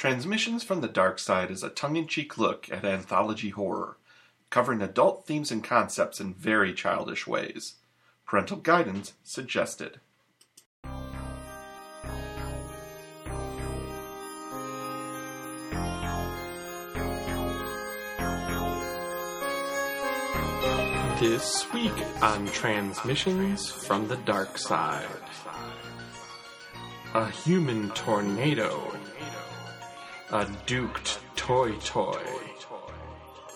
Transmissions from the Dark Side is a tongue in cheek look at anthology horror, covering adult themes and concepts in very childish ways. Parental guidance suggested. This week on Transmissions from the Dark Side. A human tornado. A duked toy toy.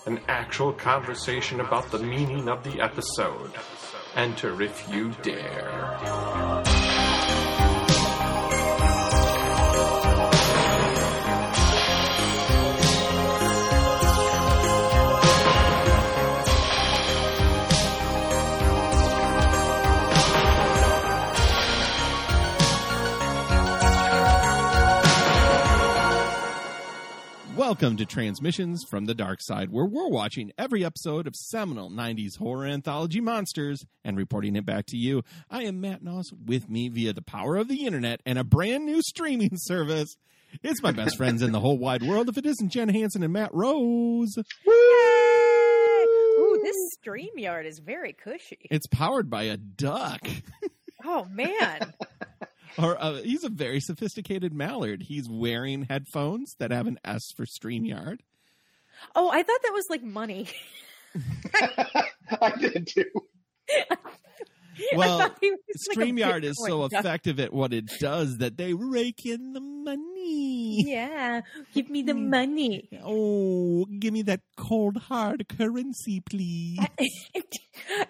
An actual conversation about the meaning of the episode. Enter if you dare. Welcome to Transmissions from the Dark Side, where we're watching every episode of seminal 90s horror anthology Monsters and reporting it back to you. I am Matt Noss, with me via the power of the internet and a brand new streaming service. It's my best friends in the whole wide world, if it isn't Jen Hansen and Matt Rose. Ooh, this StreamYard is very cushy. It's powered by a duck. Oh man. or uh, he's a very sophisticated mallard. He's wearing headphones that have an S for StreamYard. Oh, I thought that was like money. I did too. Well, he like StreamYard is so duck. effective at what it does that they rake in the money. Yeah, give me the Mm. money. Oh, give me that cold hard currency, please.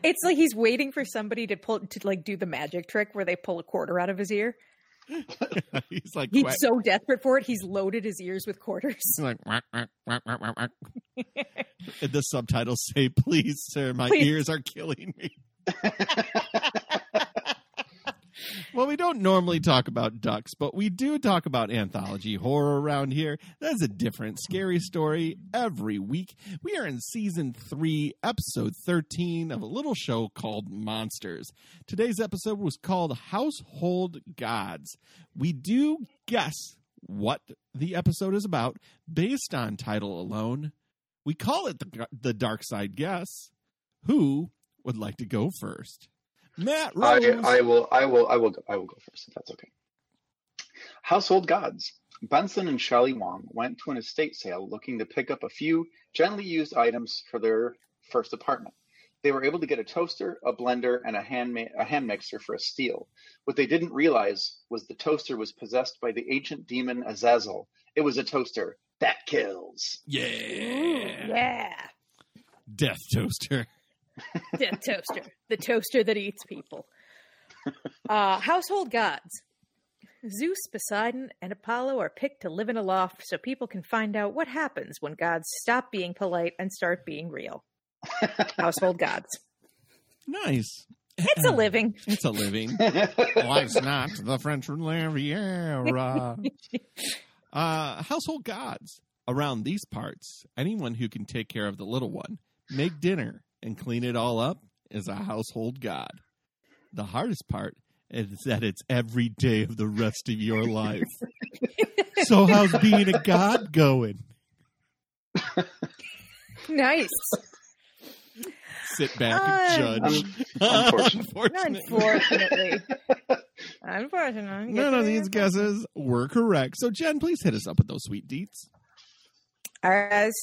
it's like he's waiting for somebody to pull to like do the magic trick where they pull a quarter out of his ear. He's like, He's quack- so desperate for it, he's loaded his ears with quarters. he's like, whack, whack, whack, the subtitles say, "Please, sir, my Please. ears are killing me." well, we don't normally talk about ducks, but we do talk about anthology horror around here. That's a different scary story every week. We are in season three, episode 13 of a little show called Monsters. Today's episode was called Household Gods. We do guess what the episode is about based on title alone. We call it the, the Dark Side Guess. Who would like to go first? Matt I, Rose. I will. I will. I will. Go, I will go first if that's okay. Household gods. Benson and Shelley Wong went to an estate sale looking to pick up a few gently used items for their first apartment. They were able to get a toaster, a blender, and a hand ma- a hand mixer for a steal. What they didn't realize was the toaster was possessed by the ancient demon Azazel. It was a toaster that kills. Ooh, yeah. yeah. Death Toaster. The toaster. The toaster that eats people. Uh, household gods. Zeus, Poseidon, and Apollo are picked to live in a loft so people can find out what happens when gods stop being polite and start being real. Household gods. Nice. It's a living. It's a living. Life's not the French Riviera. Uh, household gods. Around these parts, anyone who can take care of the little one, make dinner, and clean it all up is a household god. The hardest part is that it's every day of the rest of your life. so, how's being a god going? Nice. Sit back Uh, and judge. Unfortunate. Unfortunately. Unfortunately. None of these guesses were correct. So, Jen, please hit us up with those sweet deets. As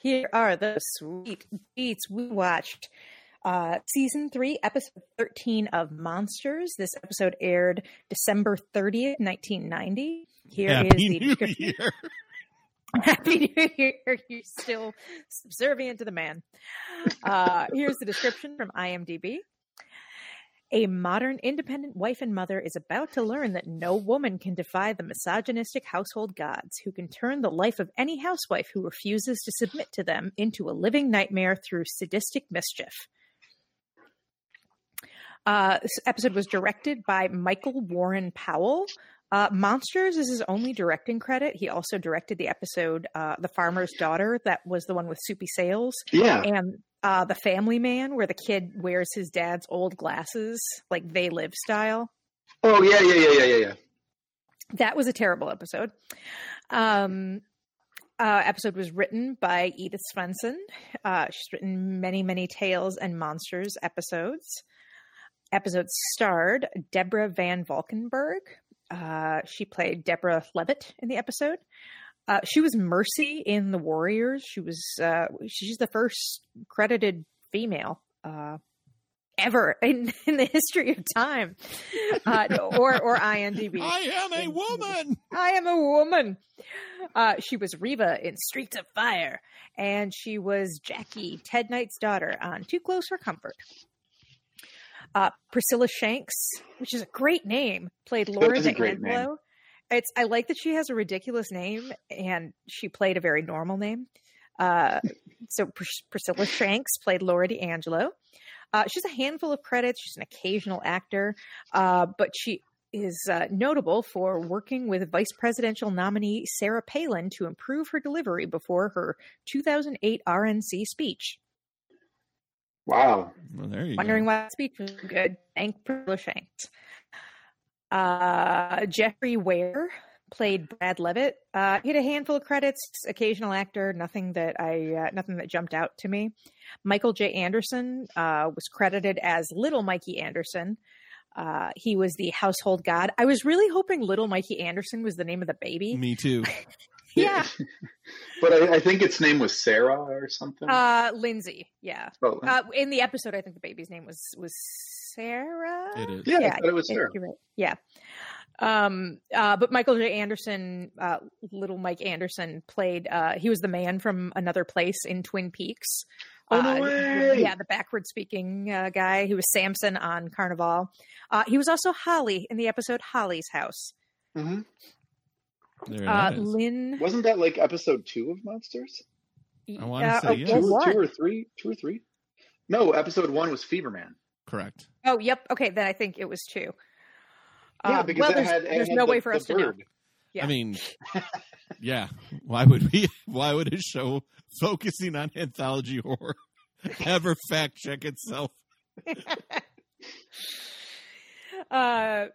here are the sweet beats we watched. Uh, season three, episode 13 of Monsters. This episode aired December 30th, 1990. Here is Happy the New description. Year. Happy New Year. You're still subservient to the man. Uh, here's the description from IMDb. A modern independent wife and mother is about to learn that no woman can defy the misogynistic household gods who can turn the life of any housewife who refuses to submit to them into a living nightmare through sadistic mischief. Uh, this episode was directed by Michael Warren Powell. Uh, Monsters is his only directing credit. He also directed the episode uh, "The Farmer's Daughter," that was the one with Soupy Sales, Yeah. and uh, "The Family Man," where the kid wears his dad's old glasses, like they live style. Oh yeah, yeah, yeah, yeah, yeah, yeah. That was a terrible episode. Um, uh, episode was written by Edithe Swensen. Uh, she's written many, many Tales and Monsters episodes. Episodes starred Deborah Van Valkenburgh. Uh, she played Deborah Levitt in the episode. Uh, she was Mercy in The Warriors. She was uh, she's the first credited female uh, ever in, in the history of time, uh, or or IMDb. I am a woman. I am a woman. Uh, she was Reva in Streets of Fire, and she was Jackie, Ted Knight's daughter, on Too Close for Comfort. Uh, Priscilla Shanks, which is a great name, played Laura is a great name. DeAngelo. It's I like that she has a ridiculous name, and she played a very normal name. Uh, so Pris- Priscilla Shanks played Laura DeAngelo. Uh, she's a handful of credits. She's an occasional actor, uh, but she is uh, notable for working with vice presidential nominee Sarah Palin to improve her delivery before her 2008 RNC speech. Wow. Well, there you Wondering go. why that speech was good. Thank Priscilla Shanks. Uh, Jeffrey Ware played Brad Levitt. Uh, he had a handful of credits, occasional actor, nothing that I uh, nothing that jumped out to me. Michael J. Anderson uh, was credited as Little Mikey Anderson. Uh, he was the household god. I was really hoping Little Mikey Anderson was the name of the baby. Me too. Yeah, but I, I think its name was Sarah or something. uh, Lindsay. Yeah, oh, uh, in the episode, I think the baby's name was was Sarah. It is. yeah, yeah, I thought it was Yeah, Sarah. You're right. Yeah. Um, uh, but Michael J. Anderson, uh, little Mike Anderson, played. Uh, he was the man from another place in Twin Peaks. Oh, no Uh, way! Yeah, the backward speaking uh, guy who was Samson on Carnival. Uh, he was also Holly in the episode Holly's House. hmm There Uh, is. Lynn. Wasn't that like episode two of Monsters? I wanna uh, say oh, yes. Two, two or three? Two or three? No, episode one was Fever Man. Correct. Oh, yep. Okay, then I think it was two. Yeah, Um, because well, there's, had, there's no the, way for the us to know. Yeah. I mean, yeah. Why would we? Why would a show focusing on anthology horror ever fact check itself? uh,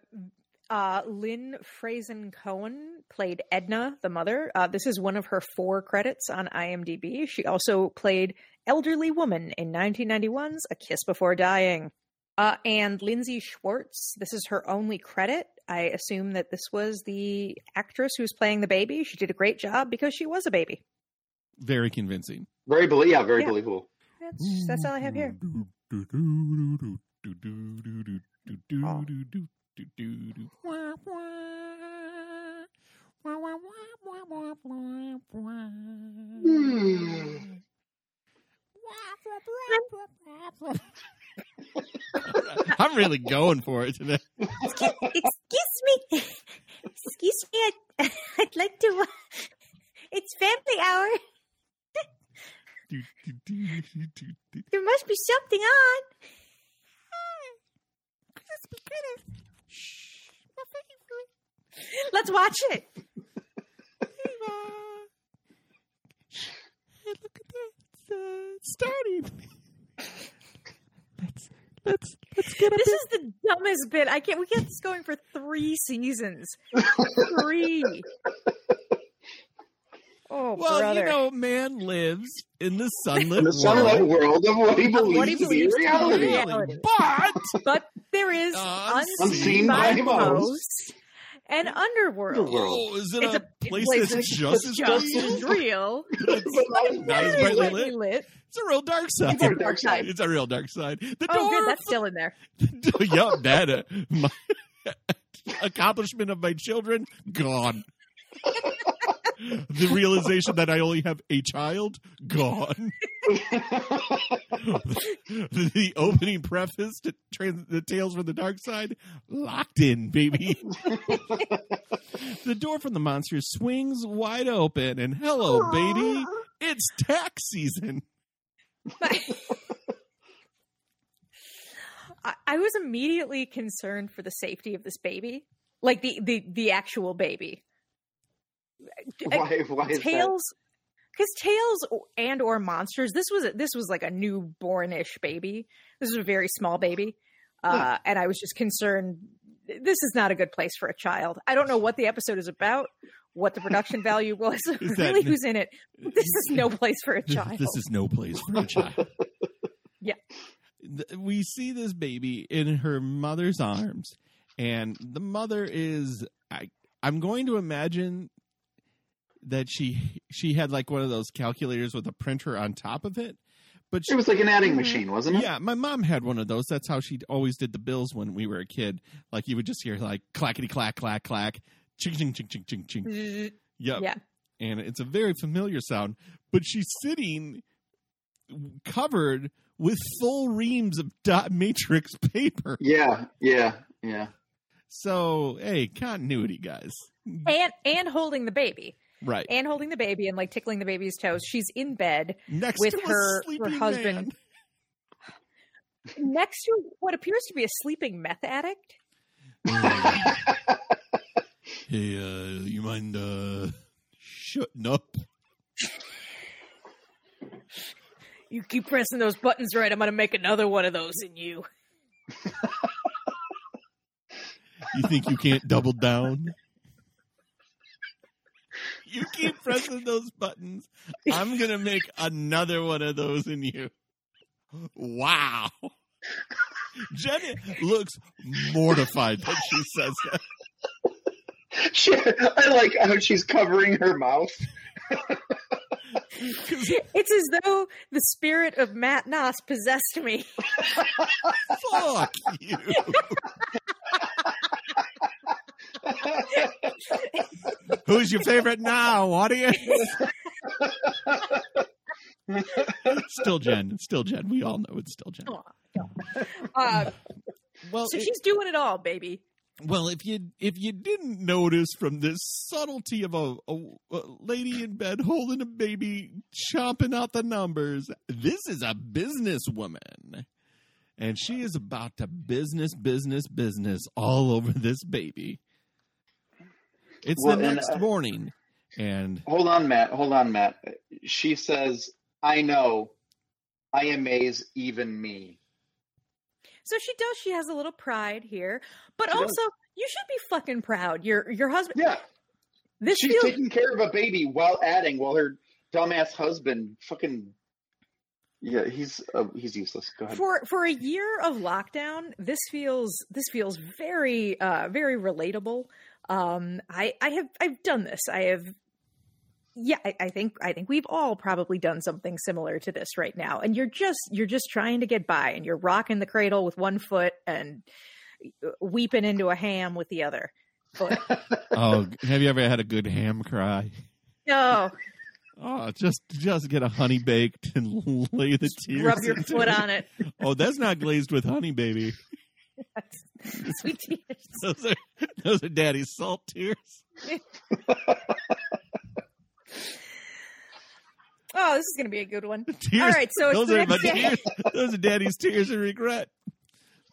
uh, Lynn Frazen Cohen played Edna, the mother. Uh, this is one of her four credits on IMDb. She also played elderly woman in 1991's A Kiss Before Dying. Uh, and Lindsay Schwartz, this is her only credit. I assume that this was the actress who was playing the baby. She did a great job because she was a baby. Very convincing. Very, belie- yeah, very Yeah. believable. That's that's all I have here. I'm really going for it today. Excuse me. Excuse me. I'd, I'd like to. Uh, it's family hour. There must be something on. Let's watch it. Hey, look at that. It's, uh, it's starting. Let's let's let's get a This bit. is the dumbest bit. I can't. We get this going for three seasons. Three. Oh, well, brother. you know, man lives in the sunlit In the sunlight world. world of what he believes, what he to be believes to be reality. reality. But but there is Unseen unseen by signposts and underworld. Underworld. oh, is it It's a, a place place that's that's just as Just real? as real. Not as brightly brightly lit. lit. It's a real dark side. It's a dark side. It's a real dark side. The Oh, door. good. That's still in there. yup, that uh, my accomplishment of my children gone. The realization that I only have a child gone. the, the opening preface to trans, the Tales from the Dark Side locked in, baby. the door from the monster swings wide open, and hello, baby, it's tax season. I, I was immediately concerned for the safety of this baby, like the the the actual baby. Why, why is Tales, because Tales and or monsters. This was this was like a newbornish baby. This was a very small baby, uh, Yeah. and I was just concerned. This is not a good place for a child. I don't know what the episode is about, what the production value was, Is that- really who's in it. This is no place for a child. This is no place for a child. Yeah. We see this baby in her mother's arms, and the mother is. I, I'm going to imagine that she she had like one of those calculators with a printer on top of it, but she, It was like an adding Mhm. machine, wasn't it? yeah, my mom had one of those. That's how she always did the bills when we were a kid. Like you would just hear like clackety clack clack clack, ching ching ching ching ching ching. Yep. Yeah. And it's a very familiar sound, but she's sitting covered with full reams of dot matrix paper. Yeah, yeah, yeah. So, hey, continuity, guys. And and holding the baby. Right. And holding the baby and like tickling the baby's toes. She's in bed Next with to her- her sleeping husband. next to what appears to be a sleeping meth addict. man. hey, uh, you mind uh shutting up? You keep pressing those buttons right, I'm gonna make another one of those in you. You think you can't double down? You keep pressing those buttons. I'm going to make another one of those in you. Wow. Jenny looks mortified that she says that. She, I like how she's covering her mouth. It's as though the spirit of Matt Noss possessed me. Fuck you. Who's your favorite now, audience? still Jen. Still Jen. We all know it's still Jen. Uh, Well, so it- she's doing it all, baby. Well, if you if you didn't notice from this subtlety of a, a, a lady in bed holding a baby, chomping out the numbers, this is a businesswoman, and she is about to business, business, business all over this baby. It's Well, the and, next uh, morning, and Hold on, Matt. Hold on, Matt. She says, "I know, I amaze even me." So she does. She has a little pride here, but She also does. you should be fucking proud. Your your husband. Yeah, This she's feels taking care of a baby while adding, while her dumbass husband fucking. Yeah, he's uh, he's useless. Go ahead. for for a year of lockdown. This feels this feels very uh very relatable. Um, I I have I've done this. I have. Yeah, I, I think I think we've all probably done something similar to this right now, and you're just you're just trying to get by, and you're rocking the cradle with one foot and uh, weeping into a ham with the other foot. oh, have you ever had a good ham cry? No, Oh, just just get a honey baked and lay the tears. rub your into foot it. on it. Oh, that's not glazed with honey, baby. Sweet tears. Those are those are daddy's salt tears. Oh, this is gonna be a good one. Tears. All right, so those are my day. tears. Those are daddy's tears of regret.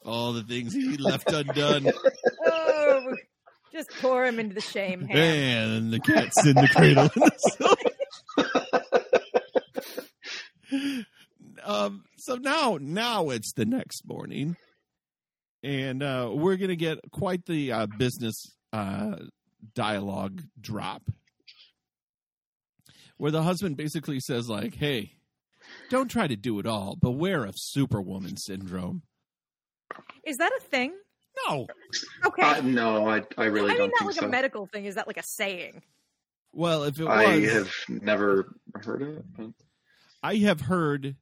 All the things he left undone. Oh, just pour him into the shame ham. And the cat's in the cradle. um. So now, now it's the next morning, and uh, we're gonna get quite the uh, business uh, dialogue drop, where the husband basically says, like, "Hey, don't try to do it all. Beware of Superwoman syndrome." Is that a thing? No. Okay. Uh, no, I I really I mean, don't not think like so. a medical thing. Is that like a saying? Well, if it was I was, have never heard of it. but- I have heard,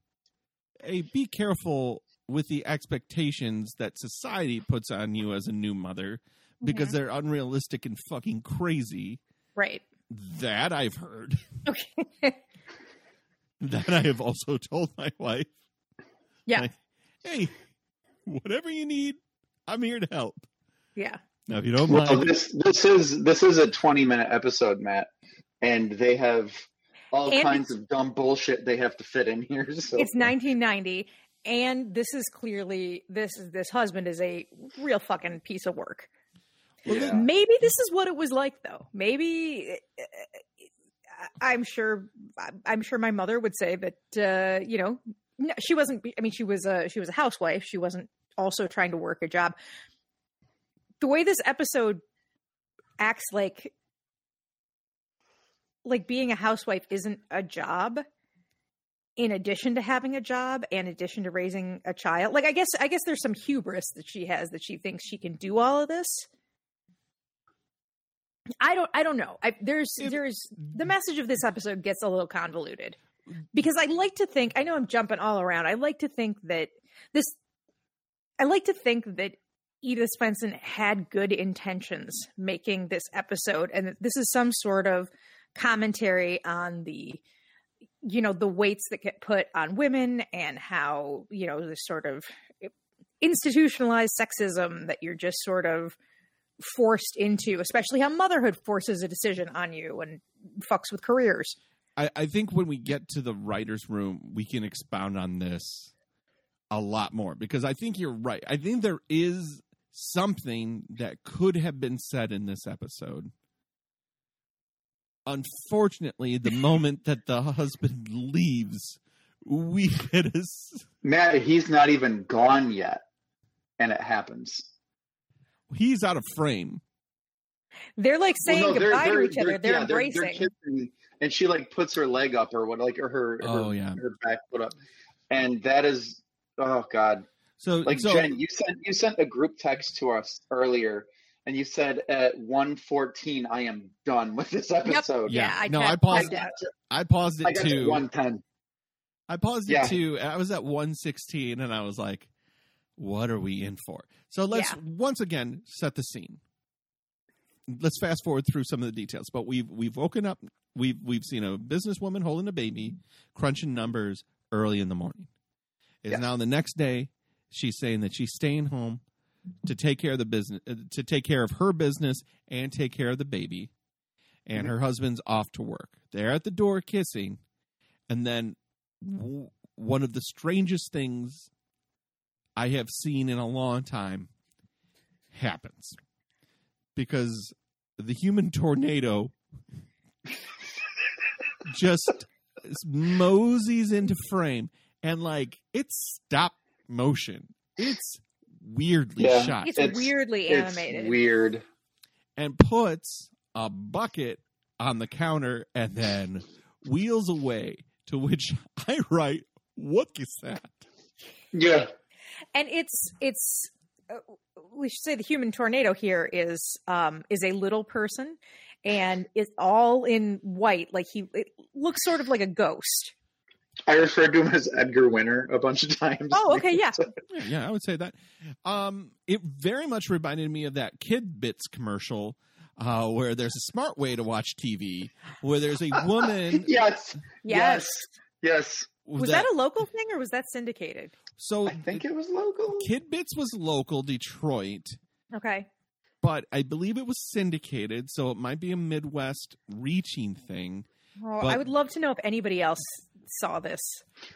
hey, be careful with the expectations that society puts on you as a new mother because Mhm. they're unrealistic and fucking crazy. Right. That I've heard. Okay. That I have also told my wife. Yeah. Like, hey, whatever you need, I'm here to help. yeah. Now, if you don't Well, mind, this this is this is a twenty minute episode, Matt, and they have all And kinds of dumb bullshit they have to fit in here. So It's 1990, and this is clearly this is this husband is a real fucking piece of work. yeah. Maybe this is what it was like, though. Maybe uh, I'm sure. I'm sure my mother would say that uh, you know no, she wasn't. I mean, she was a she was a housewife. She wasn't also trying to work a job. The way this episode acts like like being a housewife isn't a job in addition to having a job and in addition to raising a child. Like I guess I guess there's some hubris that she has that she thinks she can do all of this. I don't I don't know. I, there's there's the mm-hmm. message of this episode gets a little convoluted because I like to think I know I'm jumping all around. I like to think that this I like to think that Edithe Swensen had good intentions making this episode and that this is some sort of commentary on the you know the weights that get put on women and how you know this sort of eh, institutionalized sexism that you're just sort of forced into especially how motherhood forces a decision on you and fucks with careers I, I think when we get to the writer's room, we can expound on this a lot more because I think you're right. I think there is something that could have been said in this episode. Unfortunately, the moment that the husband leaves, we get a s- Matt, he's not even gone yet, and it happens. he's out of frame. they're like saying Well, no, they're- goodbye they're- to each other they're, yeah, embracing kissing, and she like puts her leg up or what, like or her, Oh, her, yeah. her back foot up, and that is, oh god, So, like so Jen, you sent you sent a group text to us earlier, and you said at one fourteen, I am done with this episode. Yeah. yeah, I No, I paused tapped out. I paused I it got to too. one ten. I paused it Yeah. too. and I was at 116 and I was like, what are we in for? So let's Yeah. once again set the scene. Let's fast forward through some of the details. But we've we've woken up, we've we've seen a businesswoman holding a baby, crunching numbers early in the morning. It's Yeah. now the next day. She's saying that she's staying home to take care of the business, uh, to take care of her business and take care of the baby. And Mhm. her husband's off to work. They're at the door kissing, and then w- one of the strangest things I have seen in a long time happens because the human tornado just moseys into frame and like it's stop motion. It's weirdly Yeah. shot it's, It's- weirdly It's animated weird. and puts a bucket on the counter and then wheels away. To which I write, "What is that?" Yeah, and it's it's uh, we should say the human tornado here is um is a little person and it's all in white like he it looks sort of like a ghost I referred to him as Edgar Winter a bunch of times. Oh, okay, yeah. Yeah, yeah, I would say that. Um, it very much reminded me of that Kid Bits commercial uh, where there's a smart way to watch TV, where there's a woman. yes, yes, yes. was that, a local thing or was that syndicated so? I think it was local. Kid Bits was local Detroit, okay but I believe it was syndicated, so it might be a Midwest reaching thing. oh, But- i would love to know if anybody else saw this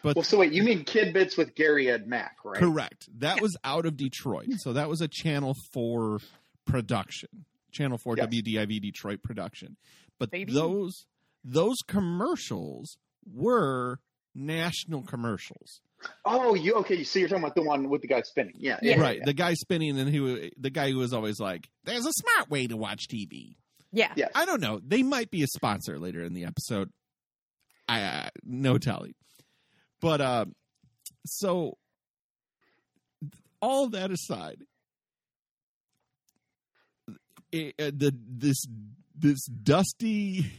But Well, so wait, you mean Kid Bits with Gary Ed Mack, right? Correct. That was out of Detroit. So that was a Channel 4 production. Channel 4 Yes. WDIV Detroit production. But Baby. those those commercials were national commercials. Oh, you okay? So you're talking about the one with the guy spinning? Yeah, Yeah. yeah, right. yeah. The guy spinning and he the guy who was always like, "There's a smart way to watch TV." yeah Yes. I don't know. They might be a sponsor later in the episode. I no tally. But uh, so all that aside, it, uh, the this this dusty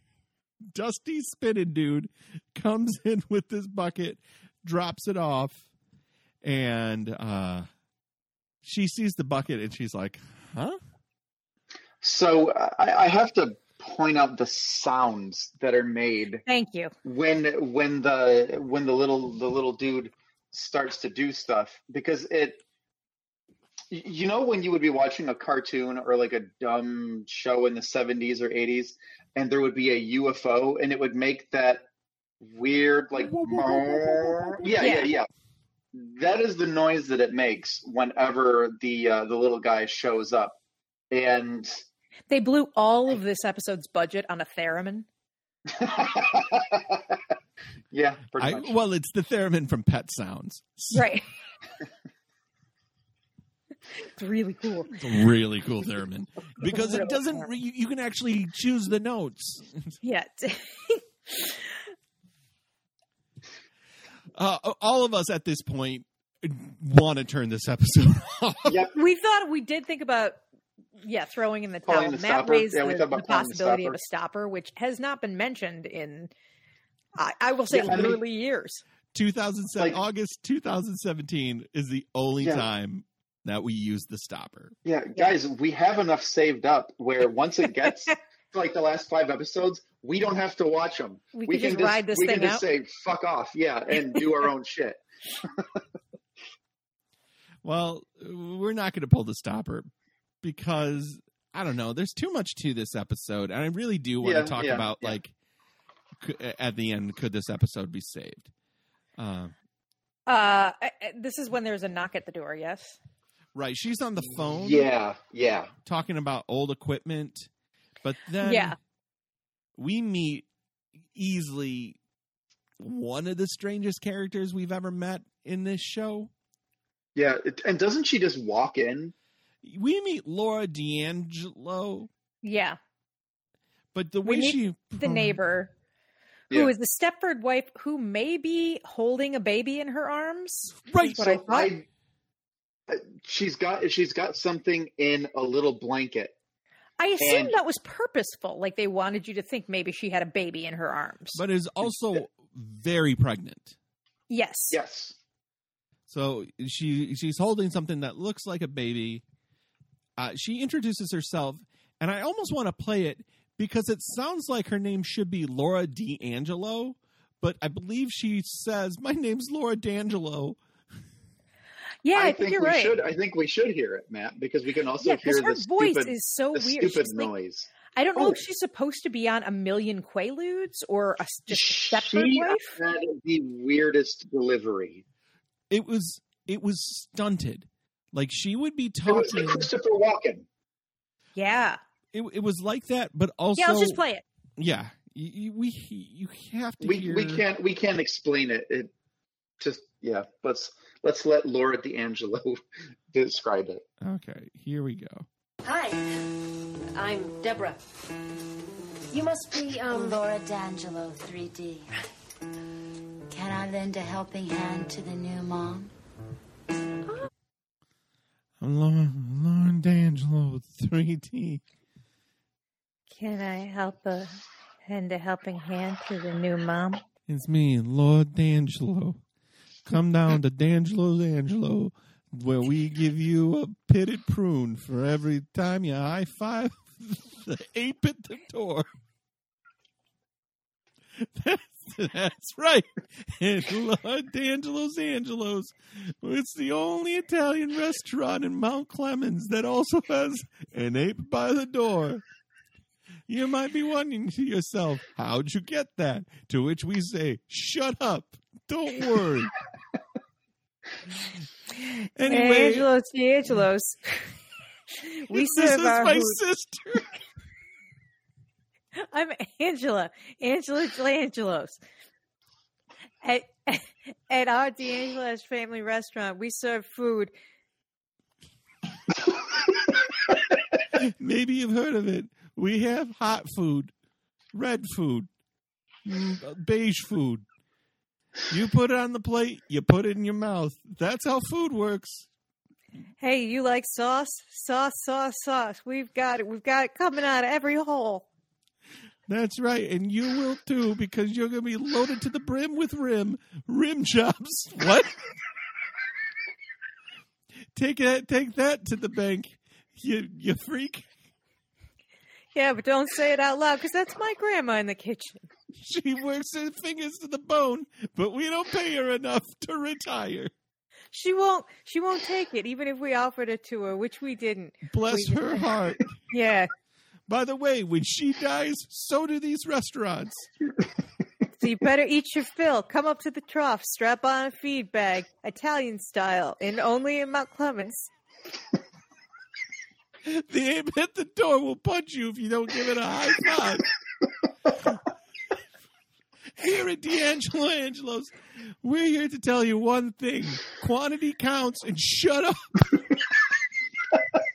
dusty spinning dude comes in with this bucket, drops it off, and uh, she sees the bucket and she's like, "Huh." So I, I have to point out the sounds that are made thank you. when when the when the little the little dude starts to do stuff because it you know when you would be watching a cartoon or like a dumb show in the 70s or 80s and there would be a UFO and it would make that weird like yeah yeah. yeah. That is the noise that it makes whenever the uh, the little guy shows up. And they blew all of this episode's budget on a theremin yeah pretty I, much well, it's the theremin from Pet Sounds. right It's really cool. It's a really cool theremin because it doesn't. cool. Re- you you can actually choose the notes. Yeah. Uh, all of us at this point want to turn this episode off. Yep. we thought we did think about yeah throwing in the oh, Calling towel. the Matt stopper. raised Yeah, the, the calling the possibility of a stopper, which has not been mentioned in I, I will say Yeah, I mean- years. 2007 Like- August 2017 is the only Yeah. time that we use the stopper. Yeah, guys, we have enough saved up where once it gets to like the last five episodes, we don't have to watch them. We, We can can just ride this we thing can just out. say "fuck off," yeah, and do our own shit. Well, we're not going to pull the stopper because I don't know. There's too much to this episode, and I really do want Yeah, to talk yeah, about yeah. like c- at the end, could this episode be saved? Uh, Uh, I- I- this is when there's a knock at the door. Yes. right, she's on the phone, Yeah, yeah. talking about old equipment, but then Yeah. we meet easily one of the strangest characters we've ever met in this show. Yeah, it, and doesn't she just walk in? We meet Laura D'Angelo, Yeah. but the way she The neighbor, who Yeah. is the Stepford wife, who may be holding a baby in her arms. right, What I So thought. I, uh, she's got she's got something in a little blanket. I assume And- that was purposeful. Like they wanted you to think maybe she had a baby in her arms. but is also very pregnant. yes. Yes. So she she's holding something that looks like a baby. Uh, she introduces herself, and I almost want to play it because it sounds like her name should be Laura D'Angelo, but I believe she says, "My name's Laura D'Angelo." Yeah, I, I, think, you're we right. should. I think we should hear it, Matt, because we can also yeah, hear her the voice stupid, is so the weird. stupid She's like, noise. I don't know Oh. if she's supposed to be on a million Quaaludes or a, just a Stepford she wife. had the weirdest delivery. It was it was stunted. Like she would be It was talking. Christopher Walken. Yeah. It, it was like that, but also Yeah, let's just play it. yeah. You, you- we you have to We hear. we can't we can't explain it. It just yeah. Let's let's let Laura D'Angelo describe it. Okay, here we go. Hi, I'm Deborah. You must be, um, Laura D'Angelo, 3D. Can I lend a helping hand to the new mom? I'm Lauren, Lauren D'Angelo, 3D. Can I help a hand a helping hand to the new mom? It's me, Lord D'Angelo. Come down to D'Angelo's Angelo, where we give you a pitted prune for every time you high five the ape at the door. That's, that's right. And Lord D'Angelo's Angelos. It's the only Italian restaurant in Mount Clemens that also has an ape by the door. You might be wondering to yourself, how'd you get that? To which we say, shut up. Don't worry. anyway, Angelos D'Angelos. we this serve is our my food. sister. I'm Angela. Angela D'Angelos. At, at our D'Angelo's family restaurant, we serve food. Maybe you've heard of it. We have hot food, red food, mm, beige food. You put it on the plate, you put it in your mouth. That's how food works. Hey, you like sauce? Sauce, sauce, sauce. We've got it. We've got it coming out of every hole. That's right, and you will too because you're going to be loaded to the brim with rim rim jobs. What? take that, take that to the bank, you you freak. Yeah, but don't say it out loud because that's my grandma in the kitchen. She works her fingers to the bone, but we don't pay her enough to retire. She won't. She won't take it, even if we offered it to her, which we didn't. Bless We- her heart. Yeah. By the way, when she dies, so do these restaurants. So you better eat your fill. Come up to the trough, strap on a feed bag, Italian style, and only in Mount Clemens. The ape at the door will punch you if you don't give it a high five. here at D'Angelo Angelos, we're here to tell you one thing: quantity counts, and shut up.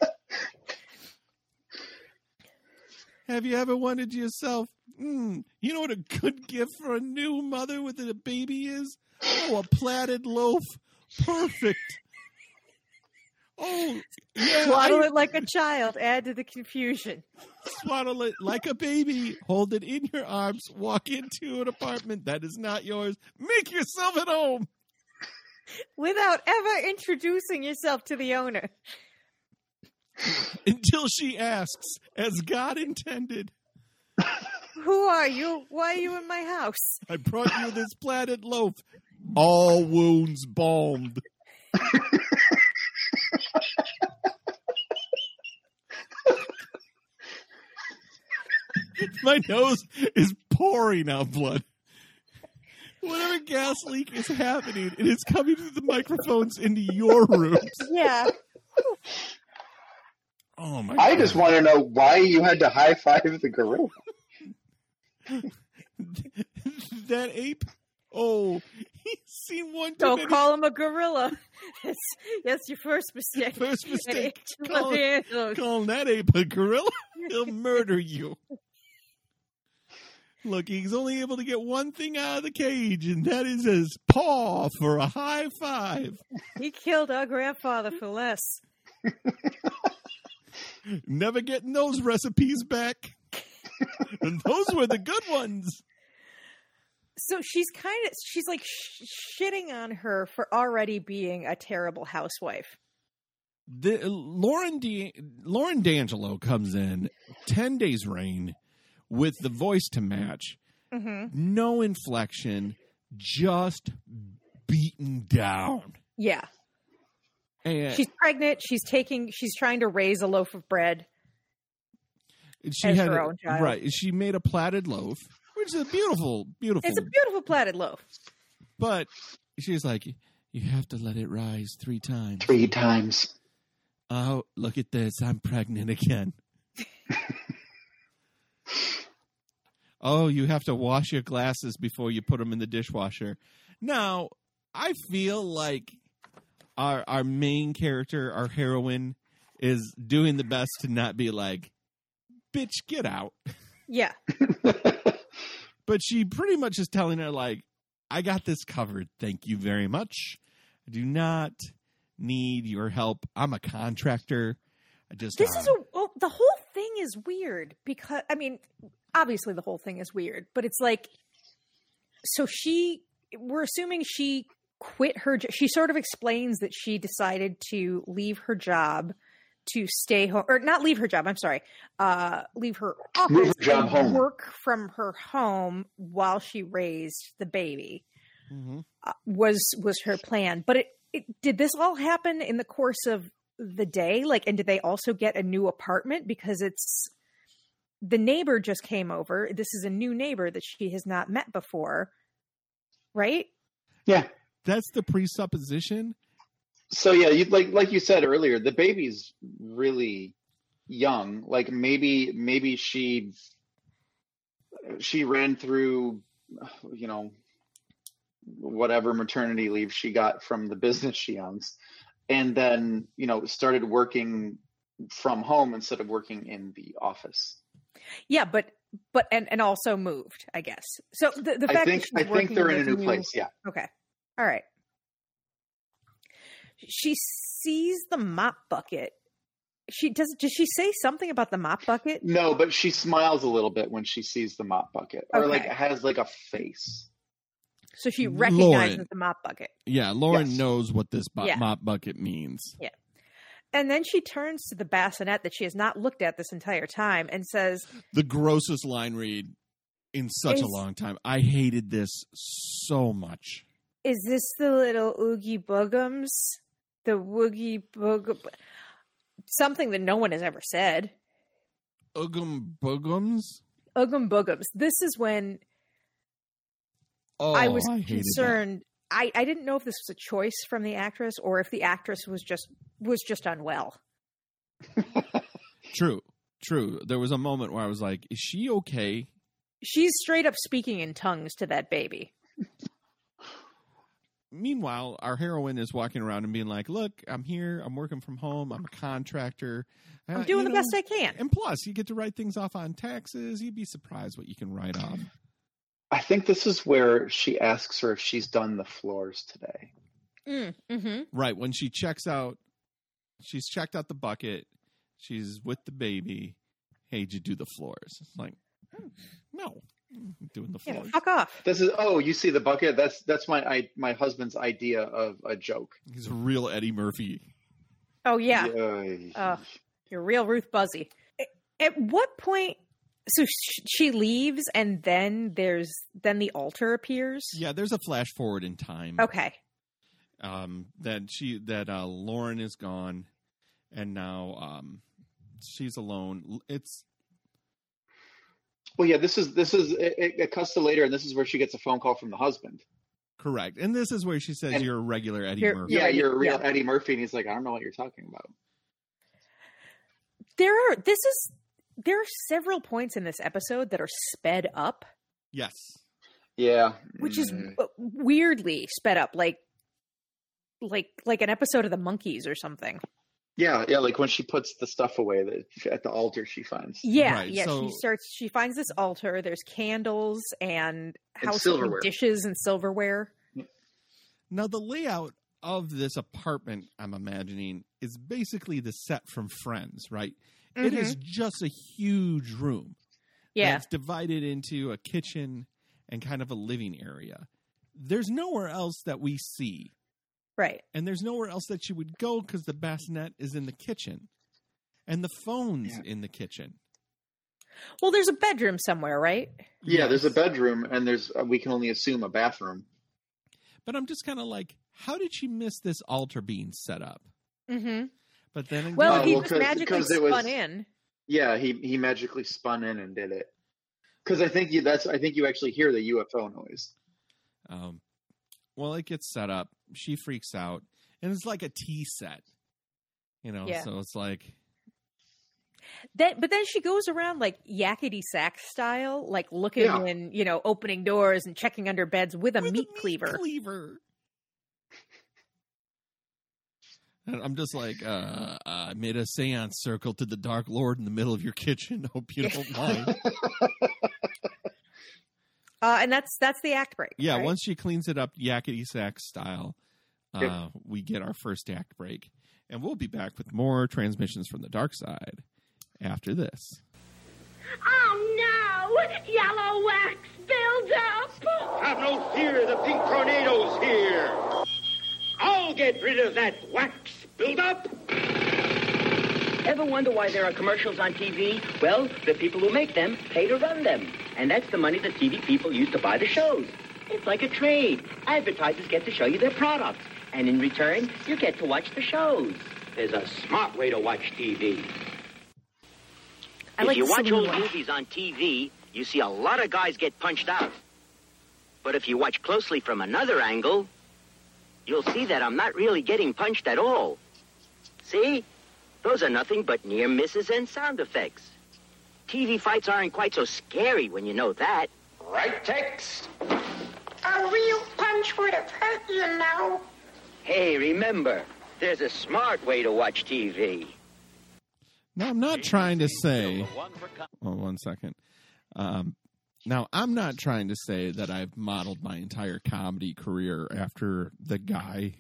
Have you ever wondered to yourself, hmm, you know what a good gift for a new mother with a baby is? Oh, a platted loaf. Perfect. Oh, yeah. Swaddle I- it like a child. Add to the confusion. swaddle it like a baby. Hold it in your arms. Walk into an apartment that is not yours. Make yourself at home. Without ever introducing yourself to the owner. until she asks, as God intended. Who are you? Why are you in my house? I brought you this platted loaf, all wounds balmed. My nose is pouring out blood. Whatever gas leak is happening, it is coming through the microphones into your rooms. Yeah. Oh my! I God. just want to know why you had to high five the gorilla. that ape. Oh, he's seen one too Don't many. call him a gorilla. That's, that's your first mistake. First mistake. An Call, calling that ape a gorilla, he'll murder you. Look, he's only able to get one thing out of the cage, and that is his paw for a high five. He killed our grandfather for less. Never getting those recipes back. and those were the good ones. So she's kind of she's like sh- shitting on her for already being a terrible housewife. The, Lauren D, Lauren D'Angelo comes in ten days rain with the voice to match, Mm-hmm. no inflection, just beaten down. Yeah, And she's pregnant. She's taking. She's trying to raise a loaf of bread. she as had her a- own child. right. She made a platted loaf, which is a beautiful, beautiful. It's a beautiful platted loaf. but she's like, you have to let it rise three times. Three times. Oh, look at this! I'm pregnant again. oh, you have to wash your glasses before you put them in the dishwasher. Now, I feel like our our main character, our heroine, is doing the best to not be like, "Bitch, get out." Yeah, But she pretty much is telling her like, "I got this covered. Thank you very much. I do not need your help. I'm a contractor. I just this uh, is a. Well, the whole thing is weird because I mean, obviously the whole thing is weird, but it's like, so she. We're assuming she quit her. jo- She sort of explains that she decided to leave her job to stay home, or not leave her job. I'm sorry, uh, leave her office Move her job and home. work from her home while she raised the baby. mm-hmm. uh, was was her plan. But it, it did this all happen in the course of the day? Like, and did they also get a new apartment because it's the neighbor just came over. This is a new neighbor that she has not met before, right? Yeah. That's the presupposition. So yeah, you like like you said earlier, the baby's really young. Like maybe maybe she she ran through you know whatever maternity leave she got from the business she owns and then, you know, started working from home instead of working in the office. Yeah, but but and and also moved, I guess. So the the I fact think that I think they're in a this new place. Yeah. Okay. All right. She sees the mop bucket. She does. Does she say something about the mop bucket? No, but she smiles a little bit when she sees the mop bucket, or like has like a face. So she recognizes Lauren. the mop bucket, Yeah, Lauren Yes. knows what this bu- Yeah. mop bucket means. Yeah. And then she turns to the bassinet that she has not looked at this entire time and says, The grossest line read in such a long time. I hated this so much. "Is this the little oogie boogums? The woogie boog? Something that no one has ever said. Ugum boogums. Oogum boogums. This is when Oh, I was that. concerned. I, I didn't know if this was a choice from the actress or if the actress was just was just unwell. True, true. There was a moment where I was like, "Is she okay?" She's straight up speaking in tongues to that baby. meanwhile, our heroine is walking around and being like, "Look, I'm here. I'm working from home. I'm a contractor. Uh, I'm doing you the know, best I can. And plus, you get to write things off on taxes. You'd be surprised what you can write off. I think this is where she asks her if she's done the floors today. Mm, hmm Right when she checks out, she's checked out the bucket. She's with the baby. Hey, did you do the floors? It's like, "Hmm, no, I'm doing the Yeah, fuck off. This is oh, you see the bucket? That's that's my I, my husband's idea of a joke. He's a real Eddie Murphy. Oh yeah, Yay. Ugh. you're real Ruth Buzzi. At what point? So sh- she leaves, and then there's then the altar appears. Yeah, there's a flash forward in time. Okay. um, that she that uh, Lauren is gone, and now um, she's alone. It's Well, yeah, this is this is it, it, it cuts to later, and this is where she gets a phone call from the husband. correct, and this is where she says, And- "You're a regular Eddie You're- Murphy." Yeah, Yeah, you're a real yeah. Eddie Murphy, and he's like, I don't know what you're talking about. There are. This is. There are several points in this episode that are sped up, Yes, Yeah, which is Mm. weirdly sped up, like like like an episode of the Monkees or something. Yeah, yeah. Like when she puts the stuff away that at the altar she finds. Yeah, Right, yeah. so- she starts. She finds this altar. There's candles and house silverware. dishes and silverware. Now the layout of this apartment, I'm imagining, is basically the set from Friends, right? It Mhm. is just a huge room. Yeah, it's divided into a kitchen and kind of a living area. There's nowhere else that we see, right. and there's nowhere else that she would go because the bassinet is in the kitchen, and the phone's Yeah. in the kitchen. Well, there's a bedroom somewhere, right? Yeah, there's a bedroom, and there's uh, we can only assume a bathroom. But I'm just kind of like, how did she miss this altar being set up? Mm-hmm. But then again, Well, he well, just 'cause- magically 'cause it spun was- in. Yeah, he he magically spun in and did it. Because I think you that's I think you actually hear the UFO noise. um, well, it gets set up. She freaks out, and it's like a tea set, you know. Yeah. So it's like, Then, but then she goes around like Yakety Sax style, like looking Yeah. and you know opening doors and checking under beds with a with a meat cleaver. cleaver. And I'm just like, uh, I made a seance circle to the Dark Lord in the middle of your kitchen. Hope you don't mind. Uh, and that's that's the act break. Yeah, right? once she cleans it up Yakety Sax style, uh, Yep. we get our first act break. And we'll be back with more transmissions from the dark side after this. Oh no! Yellow wax buildup! Have no fear, the pink tornado's here. I'll get rid of that wax buildup. Ever wonder why there are commercials on TV? Well, the people who make them pay to run them. And that's the money the TV people use to buy the shows. It's like a trade. Advertisers get to show you their products. And in return, you get to watch the shows. There's a smart way to watch TV. I if like you watch old one. movies on TV, you see a lot of guys get punched out. But if you watch closely from another angle, you'll see that I'm not really getting punched at all. See? Those are nothing but near misses and sound effects. TV fights aren't quite so scary when you know that. Right, Tex? A real punch would have hurt, you know. Hey, remember, there's a smart way to watch TV. Now, I'm not trying to say. Oh, one second. Um, now, I'm not trying to say that I've modeled my entire comedy career after the guy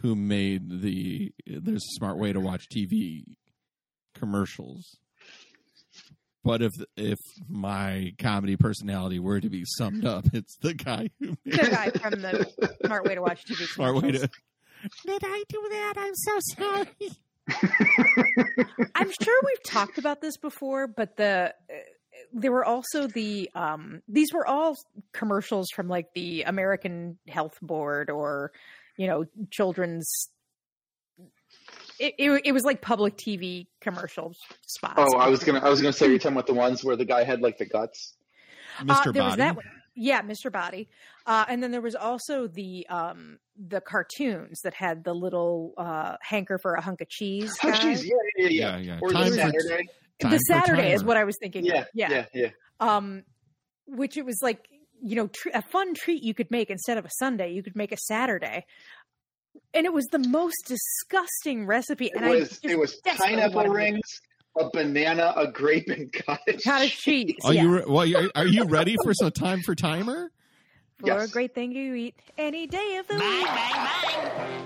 who made the "There's a Smart Way to Watch TV" commercials. But if if my comedy personality were to be summed up, it's the guy who made the guy from the Smart Way to Watch TV. Smart Way to. Did I do that? I'm so sorry. I'm sure we've talked about this before, but the uh, there were also the um these were all commercials from like the American Health Board or you know children's. It, it, it was like public TV commercial spots. Oh, I was gonna I was gonna say you're talking about the ones where the guy had like the guts. Mr. Uh, there was Body. that one. Yeah, Mr. Body. Uh, and then there was also the um the cartoons that had the little uh hanker for a hunk of cheese. Oh, guy. yeah, yeah, yeah. Yeah, yeah. Or Time the Saturday. Time the Saturday is what I was thinking. Yeah, of. yeah, yeah, yeah. Um, which it was like you know, tr- a fun treat you could make instead of a sundae, you could make a Saturday. And it was the most disgusting recipe. It And was I just it was pineapple wanted to make rings, a banana, a grape, and cottage. Cottage cheese. Are yeah. you re- well? Are, are you ready for some time for timer? For Yes. a great thing you eat any day of the Bang, week. bang,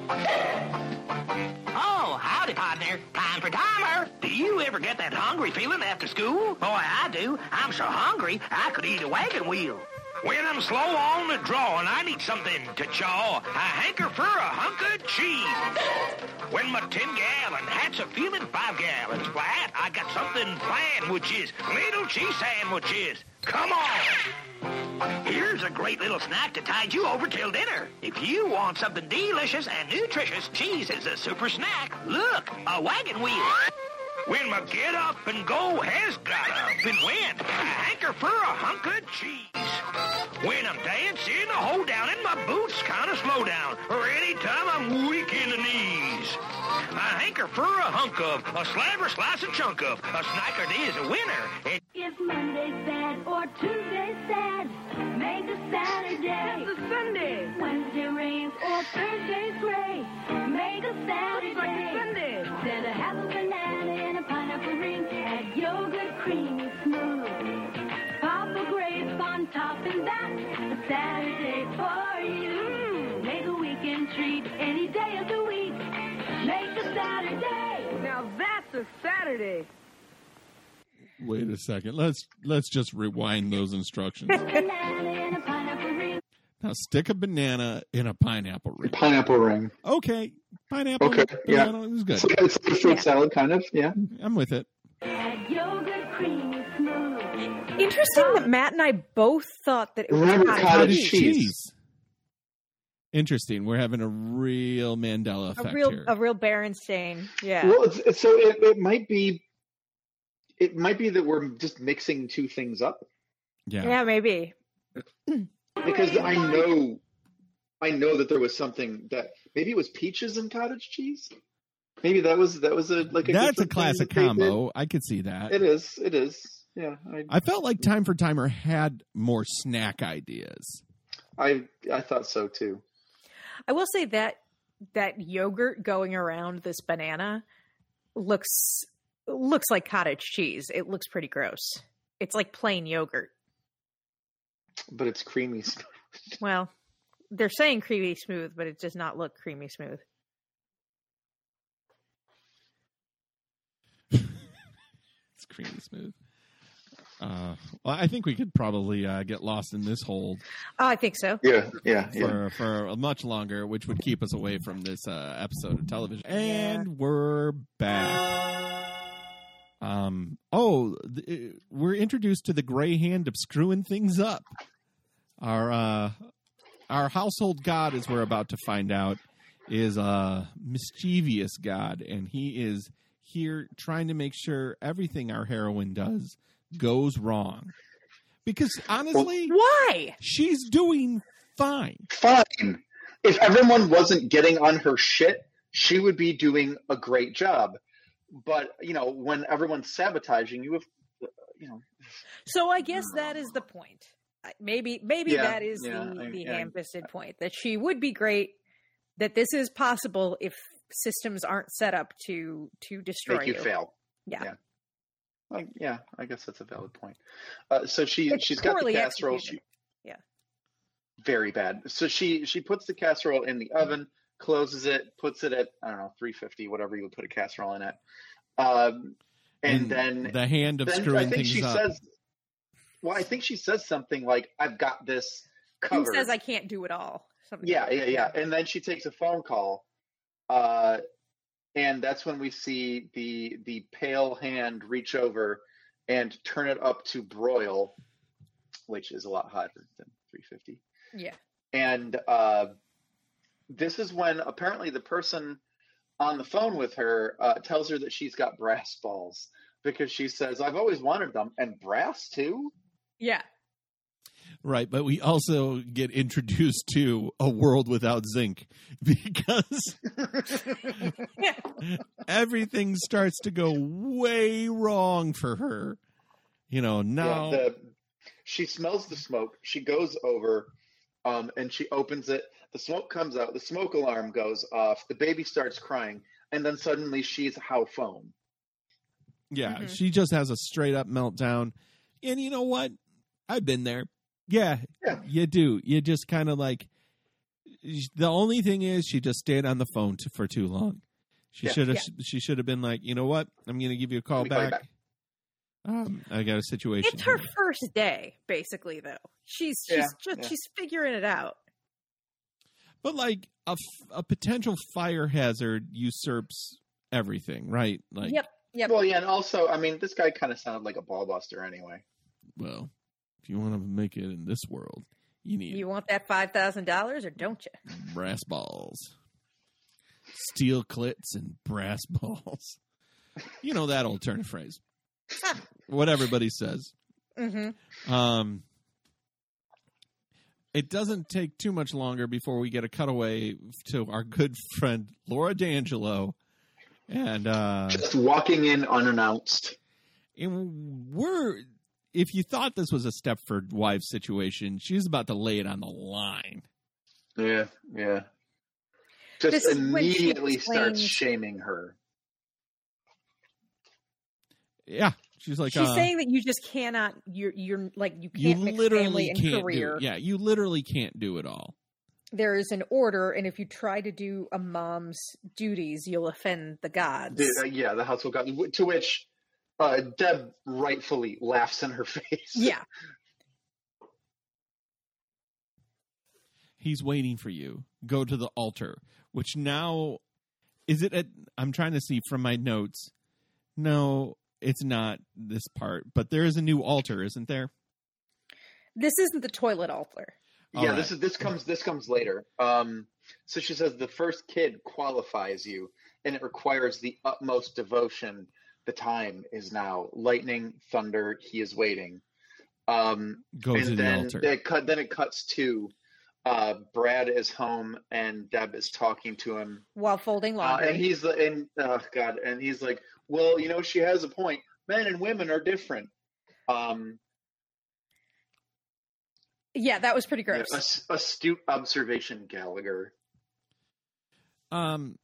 bang. Oh, howdy, partner. Time for timer. Do you ever get that hungry feeling after school? Boy, I do. I'm so hungry, I could eat a wagon wheel. When I'm slow on the draw and I need something to chaw, I hanker for a hunk of cheese. When my 10 gallon hat's a feeling 5 gallons flat, I got something planned, which is little cheese sandwiches. Come on! Here's a great little snack to tide you over till dinner. If you want something delicious and nutritious, cheese is a super snack. Look, a wagon wheel. When my get up and go has got up and went, I hanker for a hunk of cheese. Boots kind of slow down, or anytime I'm weak in the knees. I hanker for a hunk of, a slab or slice a chunk of, a snacker is a winner. And If Monday's bad or Tuesday's sad, make a Saturday. It's a sundae. Wednesday rains or Thursday's gray, make a Saturday. Looks like a sundae. Instead of half a banana and a pineapple ring, add yogurt creamy smooth. Pop a grape on top and that's a Saturday for treat any day of the week. Make a Saturday. Now that's a Saturday. Wait a second. Let's let's just rewind those instructions. Banana and a pineapple ring. Now stick a banana in a pineapple ring. Pineapple ring. Okay, pineapple. Okay, yeah. banana is good. It's like, it's like a fruit Yeah. salad, kind of. Yeah. I'm with it. Add yogurt creamy smooth. Interesting that Matt and I both thought that it was Remember cottage cottage cheese. cheese. Interesting. We're having a real Mandela A effect real, here. a real Berenstain. Yeah. Well, it's, it's, so it, it might be, it might be that we're just mixing two things up yeah. yeah, maybe. because I know, I know that there was something that maybe it was peaches and cottage cheese. Maybe that was that was a like a That's a classic that combo. I could see that. It is. It is. Yeah. I, I felt like Time for Timer had more snack ideas. I I thought so too. I will say that that yogurt going around this banana looks looks like cottage cheese. It looks pretty gross. It's like plain yogurt. But it's creamy. smooth. Well, they're saying creamy smooth, but it does not look creamy smooth. It's creamy smooth. Uh, well, I think we could probably uh, get lost in this hold Oh, I think so. Yeah. Yeah. Yeah. for for much longer, which would keep us away from this uh, episode of television. And we're back. Um. Oh, th- we're introduced to the gray hand of screwing things up. Our uh, our household god, as we're about to find out, is a mischievous god, and he is here trying to make sure everything our heroine does goes wrong. Because honestly, Why? she's doing fine. Fine. If everyone wasn't getting on her shit, she would be doing a great job. But you know, when everyone's sabotaging you, if you know, So I guess that is the point. Maybe maybe Yeah, that is yeah, the I- the yeah. ham-fisted point that she would be great. That this is possible if systems aren't set up to to destroy make you fail. Yeah. Yeah. Like, yeah, I guess that's a valid point. Uh, so she It's she's got the casserole. executed. She, Yeah. very bad. So she she puts the casserole in the oven, closes it, puts it at I don't know 350, whatever you would put a casserole in at, um, and, then the hand of then screwing I think things she up. says, well, I think she says something like, "I've got this Who covered." says I can't do it all? Something Yeah, like yeah, yeah. And then she takes a phone call, uh, and that's when we see the the pale hand reach over and turn it up to broil, which is a lot hotter than 350. Yeah. And uh, this is when apparently the person on the phone with her uh, tells her that she's got brass balls because she says, "I've always wanted them and brass too." Yeah. Right, but we also get introduced to a world without zinc because everything starts to go way wrong for her. You know, now Yeah, the, She smells the smoke. She goes over, um, and she opens it. The smoke comes out. The smoke alarm goes off. The baby starts crying, and then suddenly she's how foam. Yeah, Mhm. she just has a straight up meltdown. And you know what? I've been there. Yeah, Yeah. you do. You just kind of like. The only thing is, she just stayed on the phone to, for too long. She Yeah. should have. Yeah. She should have been like, you know what? I'm going to give you a call Let me call back. Um, I got a situation. It's her first day, basically. Though she's she's just yeah. she's figuring it out. But like a, f- a potential fire hazard usurps everything, right? Like, yep, yep. Well, yeah, and also, I mean, this guy kind of sounded like a ballbuster anyway. well, if you want to make it in this world, you need You want that five thousand dollars or don't you? brass balls, steel clits, and brass balls. You know that old turn of phrase. what everybody says. Mm-hmm. Um, it doesn't take too much longer before we get a cutaway to our good friend Laura D'Angelo, and uh, Just walking in unannounced. and we're. If you thought this was a Stepford wife situation, she's about to lay it on the line. Yeah, yeah. Just This is when she immediately starts shaming her. Yeah, she's like, She's uh, saying that you just cannot. You're you're like you you can't mix literally family and can't career. do. Yeah, you literally can't do it all. There is an order, and if you try to do a mom's duties, you'll offend the gods. The- uh, yeah, the household god. To which uh, Deb rightfully laughs in her face. yeah, He's waiting for you. Go to the altar. Which now is it? At, I'm trying to see from my notes. No, it's not this part. But there is a new altar, isn't there? this isn't the toilet altar. All yeah, right. this is this comes this comes later. Um, so she says the first kid qualifies you, and it requires the utmost devotion. The time is now. Lightning, thunder. He is waiting. Um, Go and to the then altar. it cut. Then it cuts to uh, Brad is home, and Deb is talking to him, While folding uh, laundry, and he's the and oh god, and he's like, well, you know, she has a point. Men and women are different. Um, yeah, that was pretty gross. ast- astute observation, Gallagher. Um,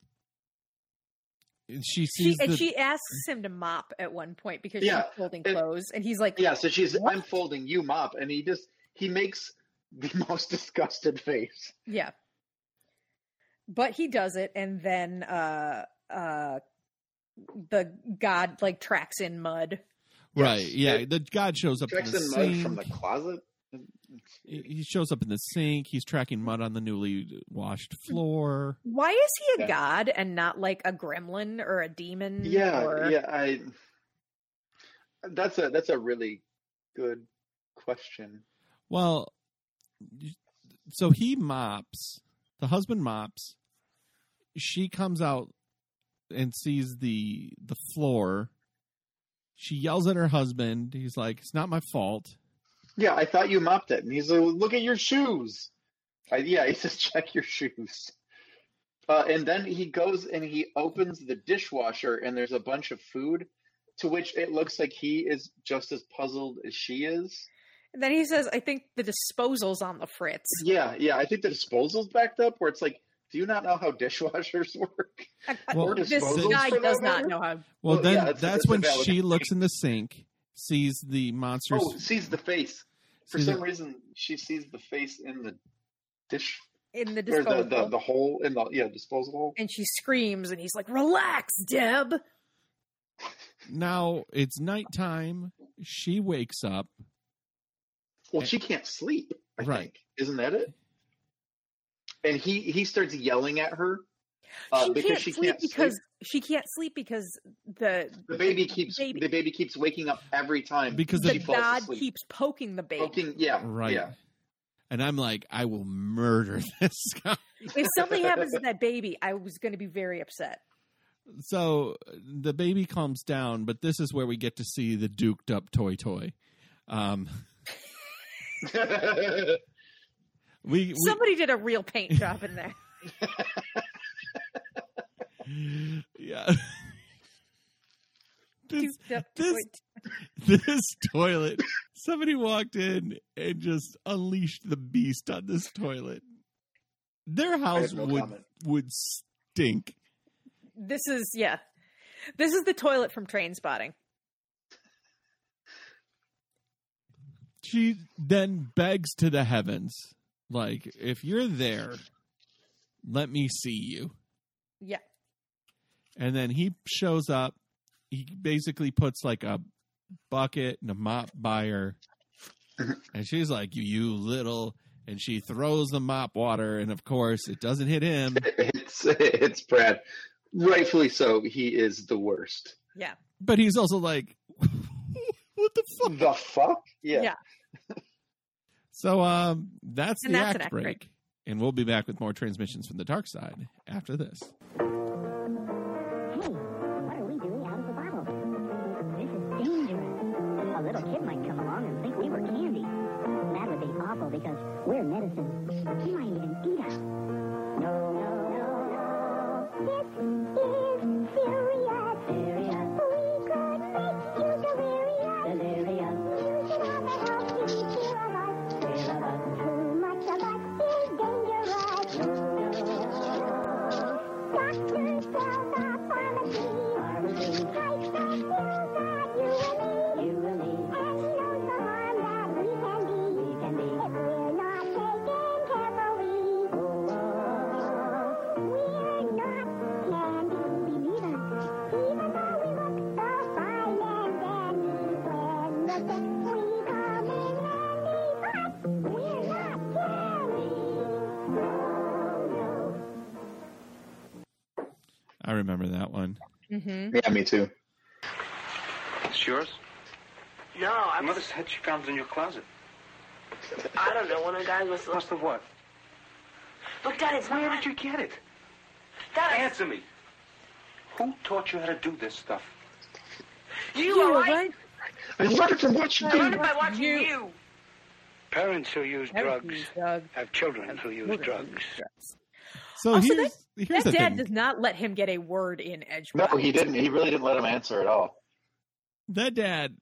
she She sees and the, she asks him to mop at one point because Yeah, she's folding it- clothes, and he's like, Yeah, so she's What? I'm folding you mop, and he just he makes the most disgusted face. Yeah. But he does it and then uh uh the god like tracks in mud. right. Yes. Yeah, It- the god shows up in Tracks the in sink. mud from the closet. He he shows up in the sink. He's tracking mud on the newly washed floor. Why is he a Yeah. god and not like a gremlin or a demon? Yeah, or... yeah, I. That's a that's a really good question. Well, so he mops. The husband mops. She comes out and sees the the floor. She yells at her husband. He's like, "It's not my fault." Yeah, I thought you mopped it, and he's like, "Look at your shoes." I, yeah, he says, "Check your shoes." Uh, and then he goes and he opens the dishwasher, and there's a bunch of food. To which it looks like he is just as puzzled as she is. And then he says, I think the disposal's on the fritz. Yeah, yeah. I think the disposal's backed up. Where it's like, do you not know how dishwashers work? I- I- Well, this disposals guy for that does not know how. Well, Well, then yeah, it's a- that's when she looks in the sink, sees the monsters. Oh, sees the face. For sees some it- reason, she sees the face in the dish In the disposal. the, the the hole in the yeah disposal hole. and she screams and he's like, Relax, Deb. Now it's nighttime. She wakes up. Well, she can't sleep. I Right. think isn't that it? And he he starts yelling at her uh, she because can't she sleep can't because sleep. she can't sleep because the The baby keeps baby- the baby keeps waking up every time Because the she falls god asleep. keeps poking the baby. Poking, yeah, Right. yeah. And I'm like, I will murder this guy. If something happens to that baby, I was going to be very upset. So the baby calms down, but this is where we get to see the duked up toy toy. Um, we, we Somebody did a real paint job in there. yeah. this, this- this toilet Somebody walked in and just unleashed the beast on this toilet. Their house no would comment. would stink. This is yeah. This is the toilet from Trainspotting. She then begs to the heavens, like, if you're there, let me see you. Yeah. And then he shows up. He basically puts like a bucket and a mop by her. and she's like, you, you little. And she throws the mop water. And of course, it doesn't hit him. It's it's Brad. Rightfully so. He is the worst. Yeah. But he's also like, what the fuck? The fuck? Yeah. Yeah. So um, that's And the that's act, act break. break. And we'll be back with more transmissions from the dark side after this. We're medicine. Mm-hmm. Yeah, me too. It's yours? No, I Mother said she found it in your closet. I don't know. One of the guys was. Must have what? Look, Dad, it's Where not. did you get it? Dad, Answer me. Who taught you how to do this stuff? you all right? I learned from watching I learned it by watching you. Parents who use drugs Drugs. have children who use drugs. So Also, here's here's that dad thing. does not let him get a word in edge. No, he didn't. He really didn't let him answer at all. That dad,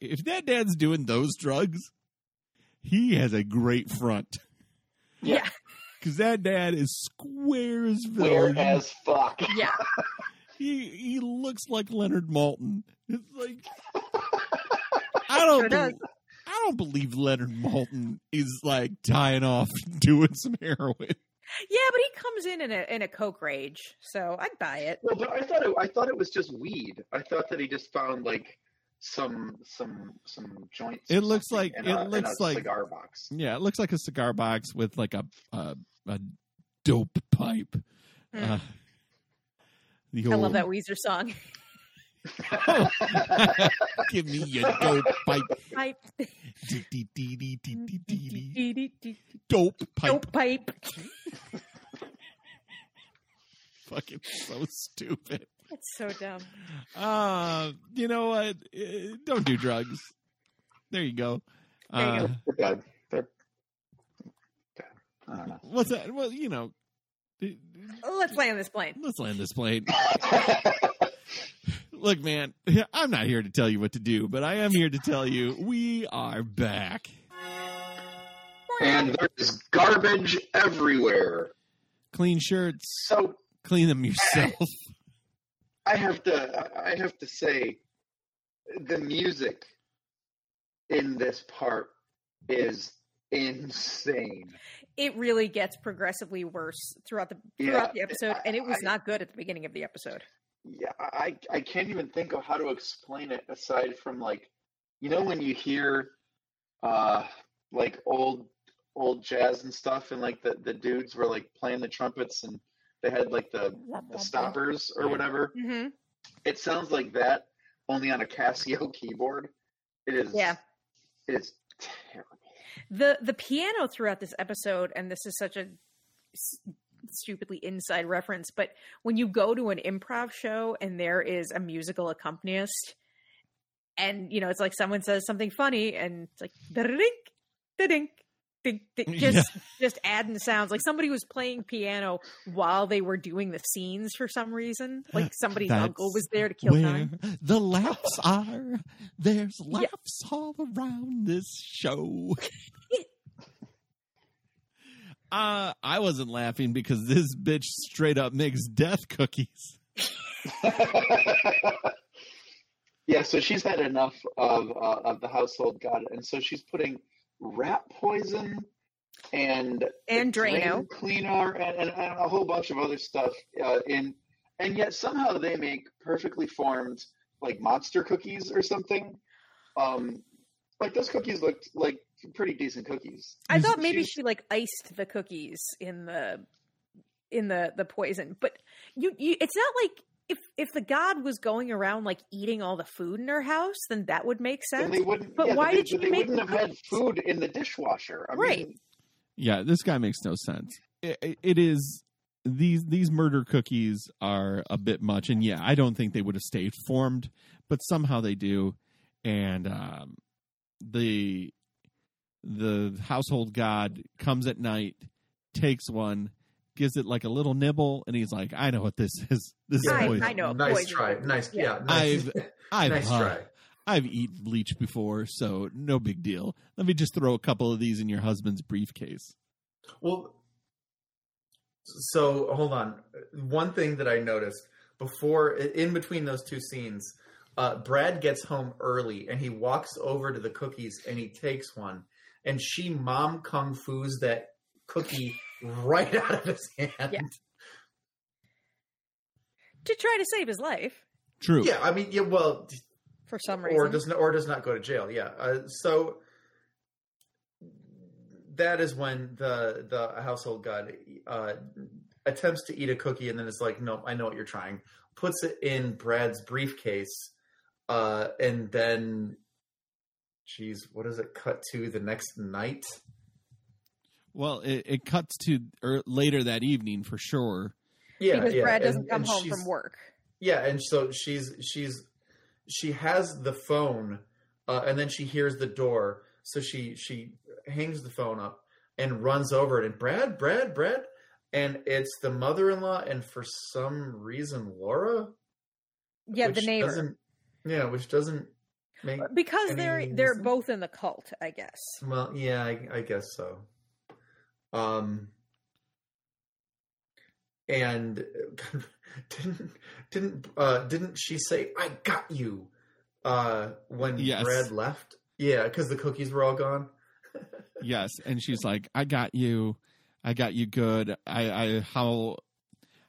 if that dad's doing those drugs, he has a great front. Yeah. Because that dad is square as Where villain. as fuck. Yeah. He he looks like Leonard Maltin. It's like I don't Sure does. I don't believe Leonard Maltin is like tying off doing some heroin. Yeah, but he comes in in a in a coke rage, so I'd buy it. Well, but I thought it, I thought it was just weed. I thought that he just found like some some some joints. It looks like it a, in looks a like cigar box. Yeah, it looks like a cigar box with like a a, a dope pipe. Hmm. Uh, the I love that Weezer song. Give me your dope pipe. Pipe. Dope pipe. Dope pipe. Fucking so stupid. That's so dumb. Uh, you know what? Uh, Don't do drugs. There you go. There you Uh, go. They're bad. They're bad. I don't know. what's that? Well, you know, Let's land this plane. let's land this plane. Look, man, I'm not here to tell you what to do, but I am here to tell you we are back. And there's garbage everywhere. Clean shirts, So clean them yourself. I have to I have to say the music in this part is insane. It really gets progressively worse throughout the Yeah, throughout the episode, and it was I- not good at the beginning of the episode. Yeah, I I can't even think of how to explain it aside from like you know when you hear uh like old old jazz and stuff and like the, the dudes were like playing the trumpets and they had like the, the stoppers or whatever. Mm-hmm. It sounds like that only on a Casio keyboard. It is Yeah. it is terrible. the the piano throughout this episode and this is such a s- stupidly inside reference but when you go to an improv show and there is a musical accompanist and you know it's like someone says something funny and it's like da-dink da-dink They, they just just adding sounds like somebody was playing piano while they were doing the scenes for some reason. Like somebody's That's uncle was there to kill time. the laughs are. There's laughs all around this show. uh, I wasn't laughing because this bitch straight up makes death cookies. Yeah, so she's had enough of uh, of the household god, and so she's putting rat poison and And drain Drano. cleaner and, and, and a whole bunch of other stuff uh, in, and yet somehow they make perfectly formed like monster cookies or something. Um, like those cookies looked like pretty decent cookies. I thought maybe She's- she like iced the cookies in the in the the poison, but you, you it's not like if if the god was going around like eating all the food in her house, then that would make sense. then they wouldn't. but yeah, why they, did she they make wouldn't have had food in the dishwasher? I Right. Mean, Yeah, this guy makes no sense. It, it is these these murder cookies are a bit much, and yeah, I don't think they would have stayed formed, but somehow they do, and um, the the household god comes at night, takes one, gives it like a little nibble, and he's like, "I know what this is. This is I- poison." I know. Nice poison. try. Nice. Yeah. Yeah. nice. I've I've nice uh, try. I've eaten bleach before, so no big deal. Let me just throw a couple of these in your husband's briefcase. Well, so hold on. One thing that I noticed before, in between those two scenes, uh, Brad gets home early and he walks over to the cookies and he takes one, and she mom kung fu's that cookie right out of his hand. Yeah. to try to save his life True. Yeah, I mean, yeah, well, for some reason. or does not, or does not go to jail. Yeah. Uh, so that is when the the household god uh, attempts to eat a cookie and then it's like, no, I know what you're trying. Puts it in Brad's briefcase, uh, and then, geez, what does it cut to the next night? Well, it, it cuts to er, later that evening for sure. Yeah, because yeah, Brad doesn't come and home from work. Yeah, and so she's she's she has the phone, uh, and then she hears the door, so she she hangs the phone up and runs over it, and Brad, Brad, Brad, and it's the mother-in-law, and for some reason Laura, Yeah, the which neighbor. doesn't- yeah, which doesn't make Because any they're they're both in the cult, I guess. Well, yeah, I, I guess so. Um, and didn't didn't uh, didn't she say "I got you" uh, when Yes. Brad left? Yeah, because the cookies were all gone. Yes, and she's like, "I got you, I got you good. I, I how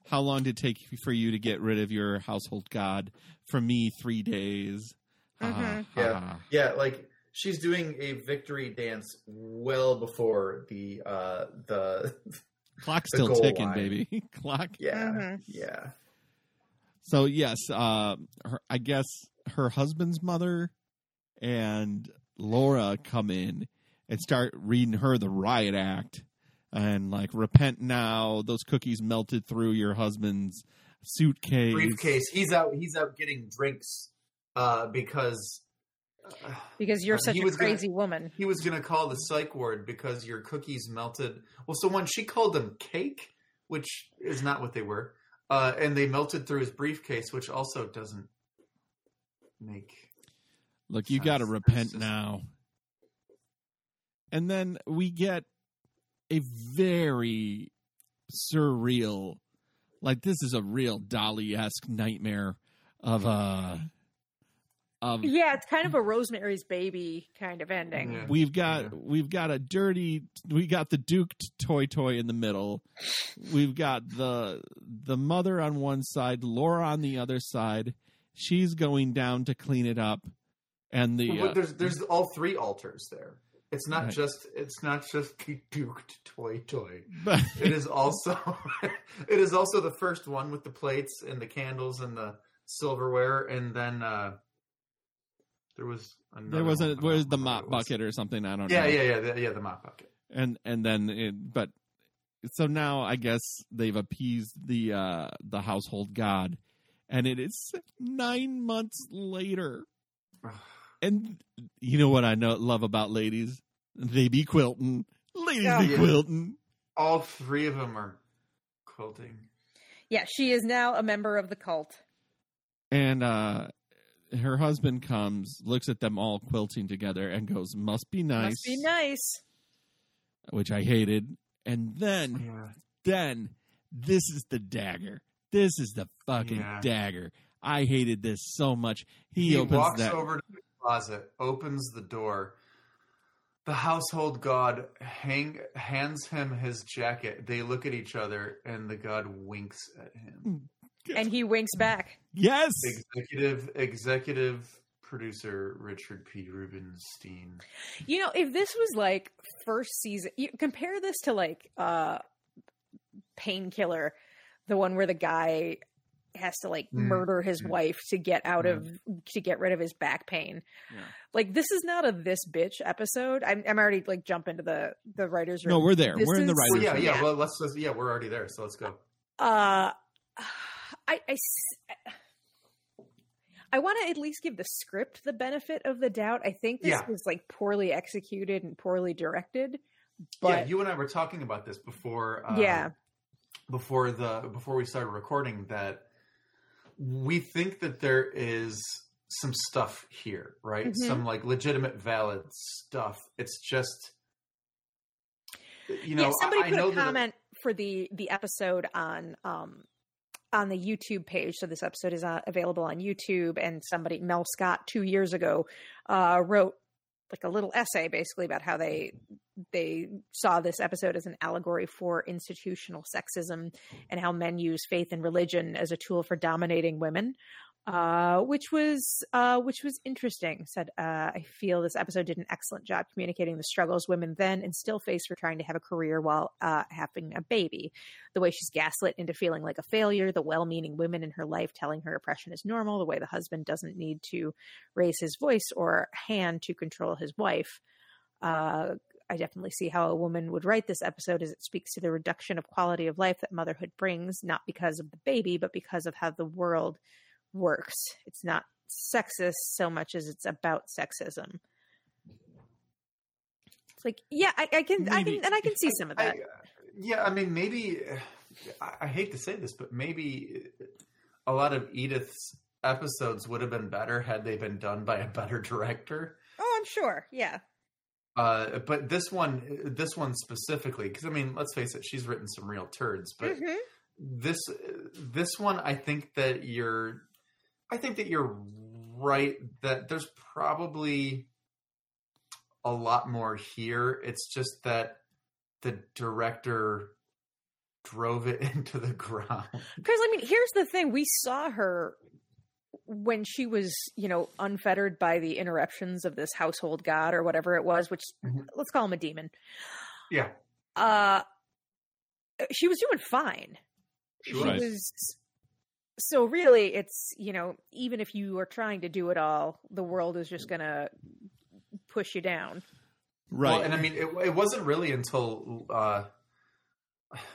how long did it take for you to get rid of your household god? For me, three days. Ha, Mhm. Yeah, yeah, like she's doing a victory dance well before the uh the Clock's the still goal ticking, line. baby. Clock. Yeah, Mhm. yeah. So yes, uh, her, I guess her husband's mother and Laura come in and start reading her the riot act and like repent now. Those cookies melted through your husband's suitcase. Briefcase. He's out. He's out getting drinks uh, because Because you're Uh, such a was gonna- crazy woman. He was going to call the psych ward because your cookies melted. Well, so when she called them cake, which is not what they were, uh, and they melted through his briefcase, which also doesn't make. Look, you got to repent now. And then we get a very surreal, like this is a real Dali esque nightmare of uh of Yeah, it's kind of a Rosemary's Baby kind of ending. We've got we've got a dirty we got the duked toy toy in the middle. We've got the the mother on one side, Laura on the other side. She's going down to clean it up, and the Well, uh, there's there's all three altars there. It's not Right. just it's not just the duked toy toy. But- it is also it is also the first one with the plates and the candles and the silverware, and then uh there was another there was one, a but where's the mop what it was. bucket or something. I don't Yeah, know. yeah, yeah, the, yeah. The mop bucket. and and then it, but so now I guess they've appeased the uh the household god, and it is nine months later. And you know what I know love about ladies? They be quilting. Ladies Yeah. quilting All three of them are quilting. Yeah, she is now a member of the cult. And uh her husband comes, looks at them all quilting together, and goes, "Must be nice," Must be nice. which I hated. And then, Yeah. then this is the dagger. This is the fucking Yeah. dagger. I hated this so much. He, He, opens walks that. over to the closet, opens the door. The household god hang, hands him his jacket. They look at each other, and the god winks at him. And he winks back. Yes. Executive executive producer Richard P. Rubinstein. You know, if this was like first season, you compare this to like uh Painkiller, the one where the guy has to like Mm. murder his Mm. wife to get out Yeah. of to get rid of his back pain. Yeah. Like this is not a this bitch episode. I'm, I'm already like jump into the the writers room. No, we're there. This We're in the is- writers' Well, yeah, room. yeah. Well, let's just yeah, we're already there, so let's go. Uh, I, I, I want to at least give the script the benefit of the doubt. I think this Yeah. was like poorly executed and poorly directed. yeah, you and I were talking about this before. Uh, Yeah. Before the before we started recording, that we think that there is some stuff here, right? Mhm. Some like legitimate, valid stuff. It's just, you know, yeah, somebody I, put know a that comment for the the episode on um on the YouTube page. So this episode is uh, available on YouTube. And somebody, Mel Scott, two years ago, uh, wrote like a little essay basically about how they they saw this episode as an allegory for institutional sexism and how men use faith and religion as a tool for dominating women uh, which was uh, which was interesting. Said uh, I feel this episode did an excellent job communicating the struggles women then and still face for trying to have a career while uh, having a baby. The way she's gaslit into feeling like a failure, the well-meaning women in her life telling her oppression is normal, the way the husband doesn't need to raise his voice or hand to control his wife. Uh, I definitely see how a woman would write this episode as it speaks to the reduction of quality of life that motherhood brings, not because of the baby, but because of how the world works. It's not sexist so much as it's about sexism. It's like, yeah, I, I can, I can, and I can see some of that. Yeah, I mean, maybe I, I hate to say this, but maybe a lot of Edithe's episodes would have been better had they been done by a better director. oh, I'm sure. Yeah. Uh, but this one, this one specifically, because I mean, let's face it, she's written some real turds. But Mhm. this, this one, I think that you're, I think that you're right. That there's probably a lot more here. It's just that the director drove it into the ground. Because I mean, here's the thing: we saw her when she was, you know, unfettered by the interruptions of this household god or whatever it was. Which Mhm. let's call him a demon. Yeah, Uh, she was doing fine. she She was. Was. So really, it's you know, even if you are trying to do it all, the world is just gonna push you down. Right. Well, and I mean, it, it wasn't really until uh,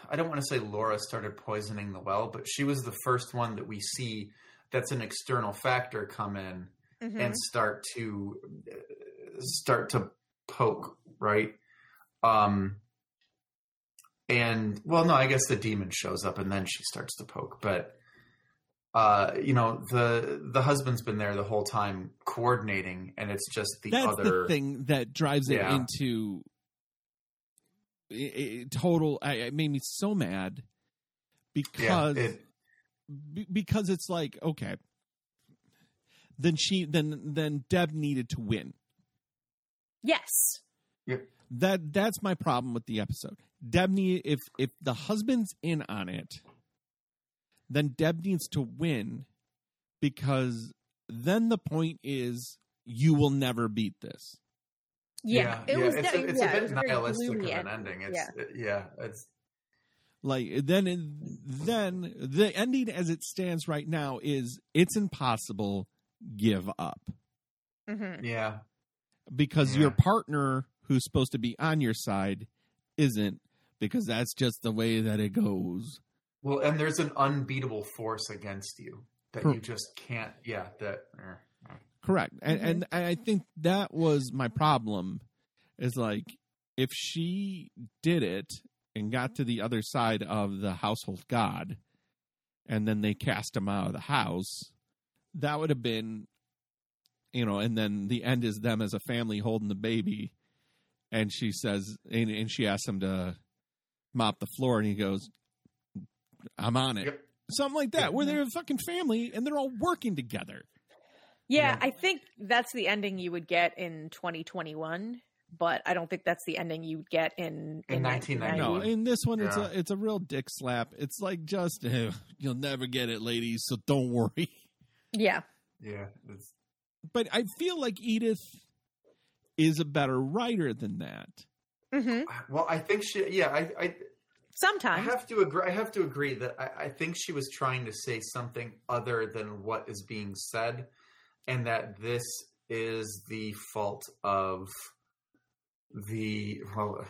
I don't want to say Laura started poisoning the well, but she was the first one that we see that's an external factor come in Mhm. and start to uh, start to poke, right? Um, and well, no, I guess the demon shows up and then she starts to poke, but uh, you know, the the husband's been there the whole time coordinating, and it's just the That's other the thing that drives it Yeah. into i i total. I, it made me so mad because it- be- because it's like okay, then she then then Deb needed to win. Yes. That that's my problem with the episode. Deb need if if the husband's in on it, then Deb needs to win because then the point is you will never beat this. Yeah. it yeah, was. it's, de- a, it's yeah, a bit was nihilistic of an ending. ending. It's yeah. yeah, it's Like then then the ending as it stands right now is it's impossible give up Mhm. yeah, because Yeah. your partner who's supposed to be on your side isn't because that's just the way that it goes. Well, and there's an unbeatable force against you that Cor- you just can't. Yeah, that. eh. Correct. And, Mhm. and and I think that was my problem is like if she did it and got to the other side of the household god, and then they cast him out of the house, that would have been, you know, and then the end is them as a family holding the baby, and she says, and, and she asks him to mop the floor, and he goes, "I'm on it." Something like that, where they're a fucking family and they're all working together. Yeah, I think that's the ending you would get in 2021, but I don't think that's the ending you would get in in, 1990. No, in this one, it's a it's a real dick slap. It's like just eh, you'll never get it, ladies, so don't worry. Yeah. Yeah. It's, But I feel like Edithe is a better writer than that. Mm-hmm. well, I think she. Yeah, I. I I have to agree. I have to agree that I, I think she was trying to say something other than what is being said, and that this is the fault of the well,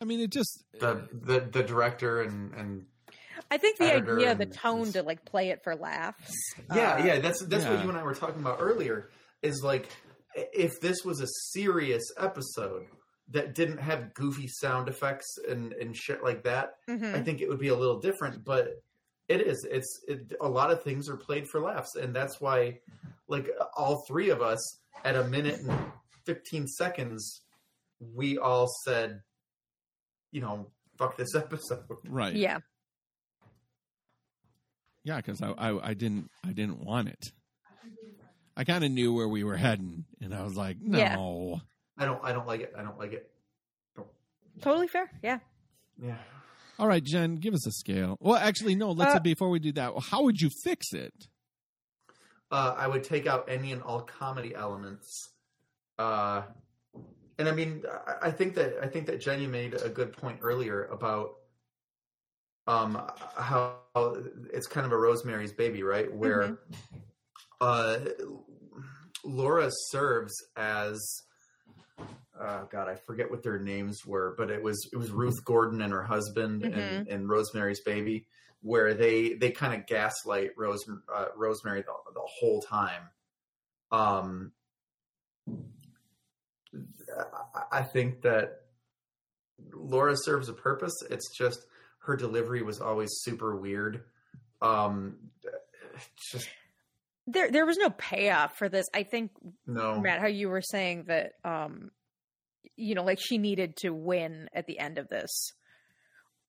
I mean, it just the the, the director and and I think the editor idea, the and- tone to like play it for laughs. Yeah, uh, yeah, that's that's yeah. what you and I were talking about earlier. Is like if this was a serious episode that didn't have goofy sound effects and and shit like that, Mhm. I think it would be a little different. But it is. It's it, a lot of things are played for laughs, and that's why, like all three of us, at a minute and fifteen seconds, we all said, you know, fuck this episode. right. Yeah. Yeah, because I, I I didn't I didn't want it. I kind of knew where we were heading, and I was like, no. Yeah. I don't. I don't like it. I don't like it. Totally fair. Yeah. Yeah. All right, Jen, give us a scale. Well, actually, no. Let's Uh, before we do that, how would you fix it? uh, I would take out any and all comedy elements. Uh, and I mean, I, I think that I think that Jenny made a good point earlier about um, how it's kind of a Rosemary's Baby, right? Where uh, Laura serves as oh god, I forget what their names were, but it was it was Ruth Gordon and her husband and, Mhm. and Rosemary's Baby, where they they kind of gaslight Rose uh, Rosemary the, the whole time. Um, I- I think that Laura serves a purpose. It's just her delivery was always super weird. Um, just There there was no payoff for this. I think no. Matt, how you were saying that um you know, like she needed to win at the end of this.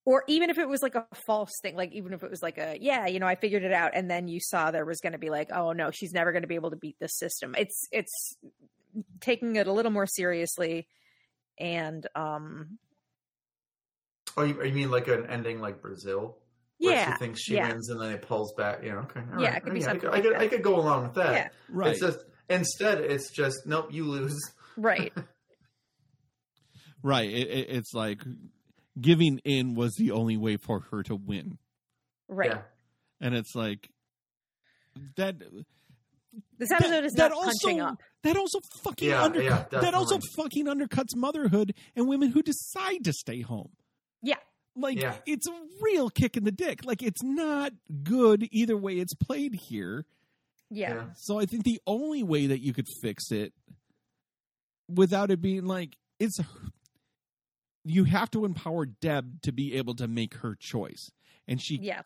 Or even if it was like a false thing, like even if it was like a yeah, you know, I figured it out and then you saw there was going to be like, oh no, she's never going to be able to beat this system. It's it's taking it a little more seriously and um Oh, you, you mean like an ending like Brazil? Where Yeah, she thinks she yeah. wins and then it pulls back. Yeah, okay. all Yeah, right. it could be I, something could, like I, could. I could go along with that. Yeah. Right. It's just instead, it's just nope, you lose. right. Right. It, it, it's like giving in was the only way for her to win, Right. Yeah. and it's like that. This episode is that not punching also- up. That also fucking Yeah, under, yeah, that also fucking undercuts motherhood and women who decide to stay home. Yeah. Like Yeah. it's a real kick in the dick. Like it's not good either way it's played here. Yeah. Yeah. So I think the only way that you could fix it without it being like it's you have to empower Deb to be able to make her choice. And she Yeah.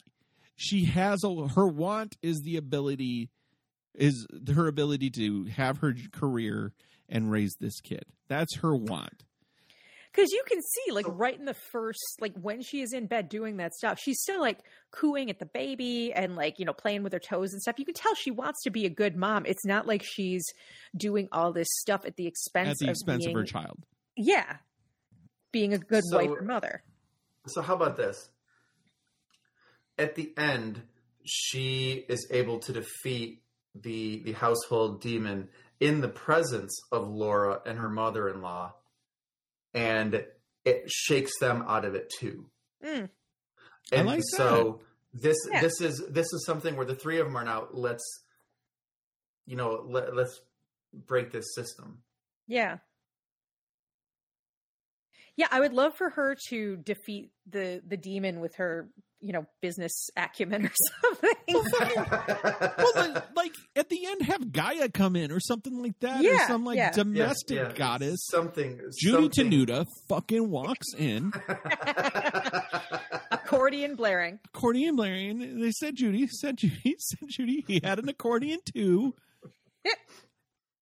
she has a her want is the ability is her ability to have her career and raise this kid. That's her want. Because you can see, like, right in the first, like, when she is in bed doing that stuff, she's still, like, cooing at the baby and, like, you know, playing with her toes and stuff. You can tell she wants to be a good mom. It's not like she's doing all this stuff at the expense At the of expense of her child. Yeah. Being a good So- wife or mother. So how about this? At the end, she is able to defeat the the household demon in the presence of Laura and her mother-in-law, and it shakes them out of it too. Mm. I And like so this Yeah. this is this is something where the three of them are now. Let's you know let, let's break this system. Yeah. Yeah, I would love for her to defeat the the demon with her you know, business acumen or something. well, like, like at the end, have Gaia come in or something like that, or Yeah, some like yeah. domestic Yeah, yeah. goddess. Something. Judy something. Tenuta fucking walks in, Accordion blaring. accordion blaring. They said Judy, said Judy, said Judy. He had an accordion too.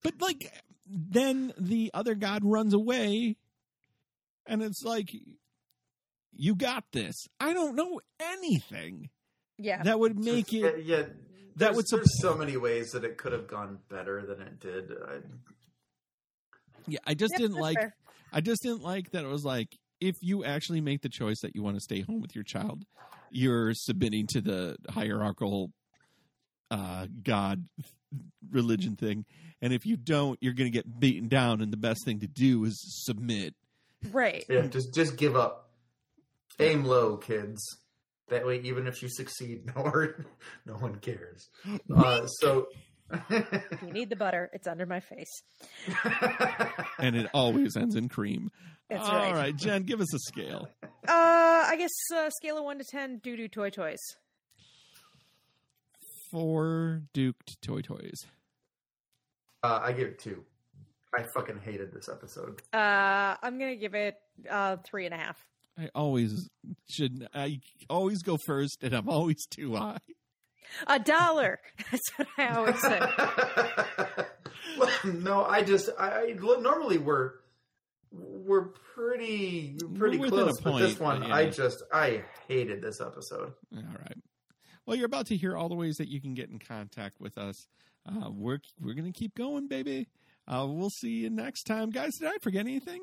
but like, then the other god runs away, and it's like, you got this. I don't know anything Yeah. that would make Yeah, it. yeah. that There's, would sup- there's so many ways that it could have gone better than it did. I, Yeah, I just Yep, didn't like. fair. I just didn't like that it was like if you actually make the choice that you want to stay home with your child, you're submitting to the hierarchical uh, God religion thing, and if you don't, you're going to get beaten down. And the best thing to do is submit. Right. yeah, just just give up. Aim low, kids. That way, even if you succeed, no one, no one cares. Uh, so, If you need the butter, it's under my face. and it always ends in cream. That's All right. right, Jen, give us a scale. Uh, I guess uh, scale of one to ten, doo doo toy toys. Four duked toy toys. uh, I give it two. I fucking hated this episode. Uh, I'm gonna give it uh three and a half. I always should. I always go first, and I'm always too high. A dollar. That's what I always say. Well, no, I just I, I normally we're we're pretty pretty We're within a close, but this point, one but I just I hated this episode. All right. Well, you're about to hear all the ways that you can get in contact with us. Uh, we're we're gonna keep going, baby. Uh, we'll see you next time, guys. Did I forget anything?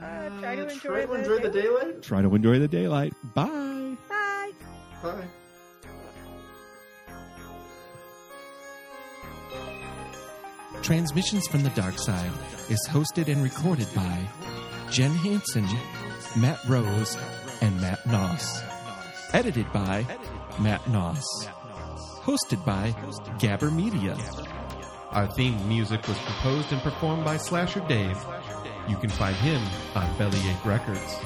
Uh, try to enjoy, Try to the, enjoy the daylight. Try to enjoy the daylight. Bye. Bye. Bye. Transmissions from the Dark Side is hosted and recorded by Jen Hansen, Matt Rose, and Matt Noss. Edited by Matt Noss. Hosted by Gabber Media. Our theme music was composed and performed by Slasher Dave. You can find him on Bellyache Records.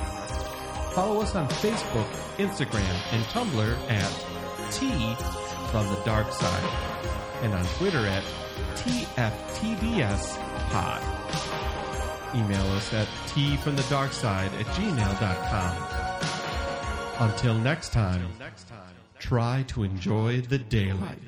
Follow us on Facebook, Instagram, and Tumblr at T from the Dark Side, and on Twitter at TFTDS Pod. Email us at T from the Dark Side at gmail.com. Until next time, try to enjoy the daylight.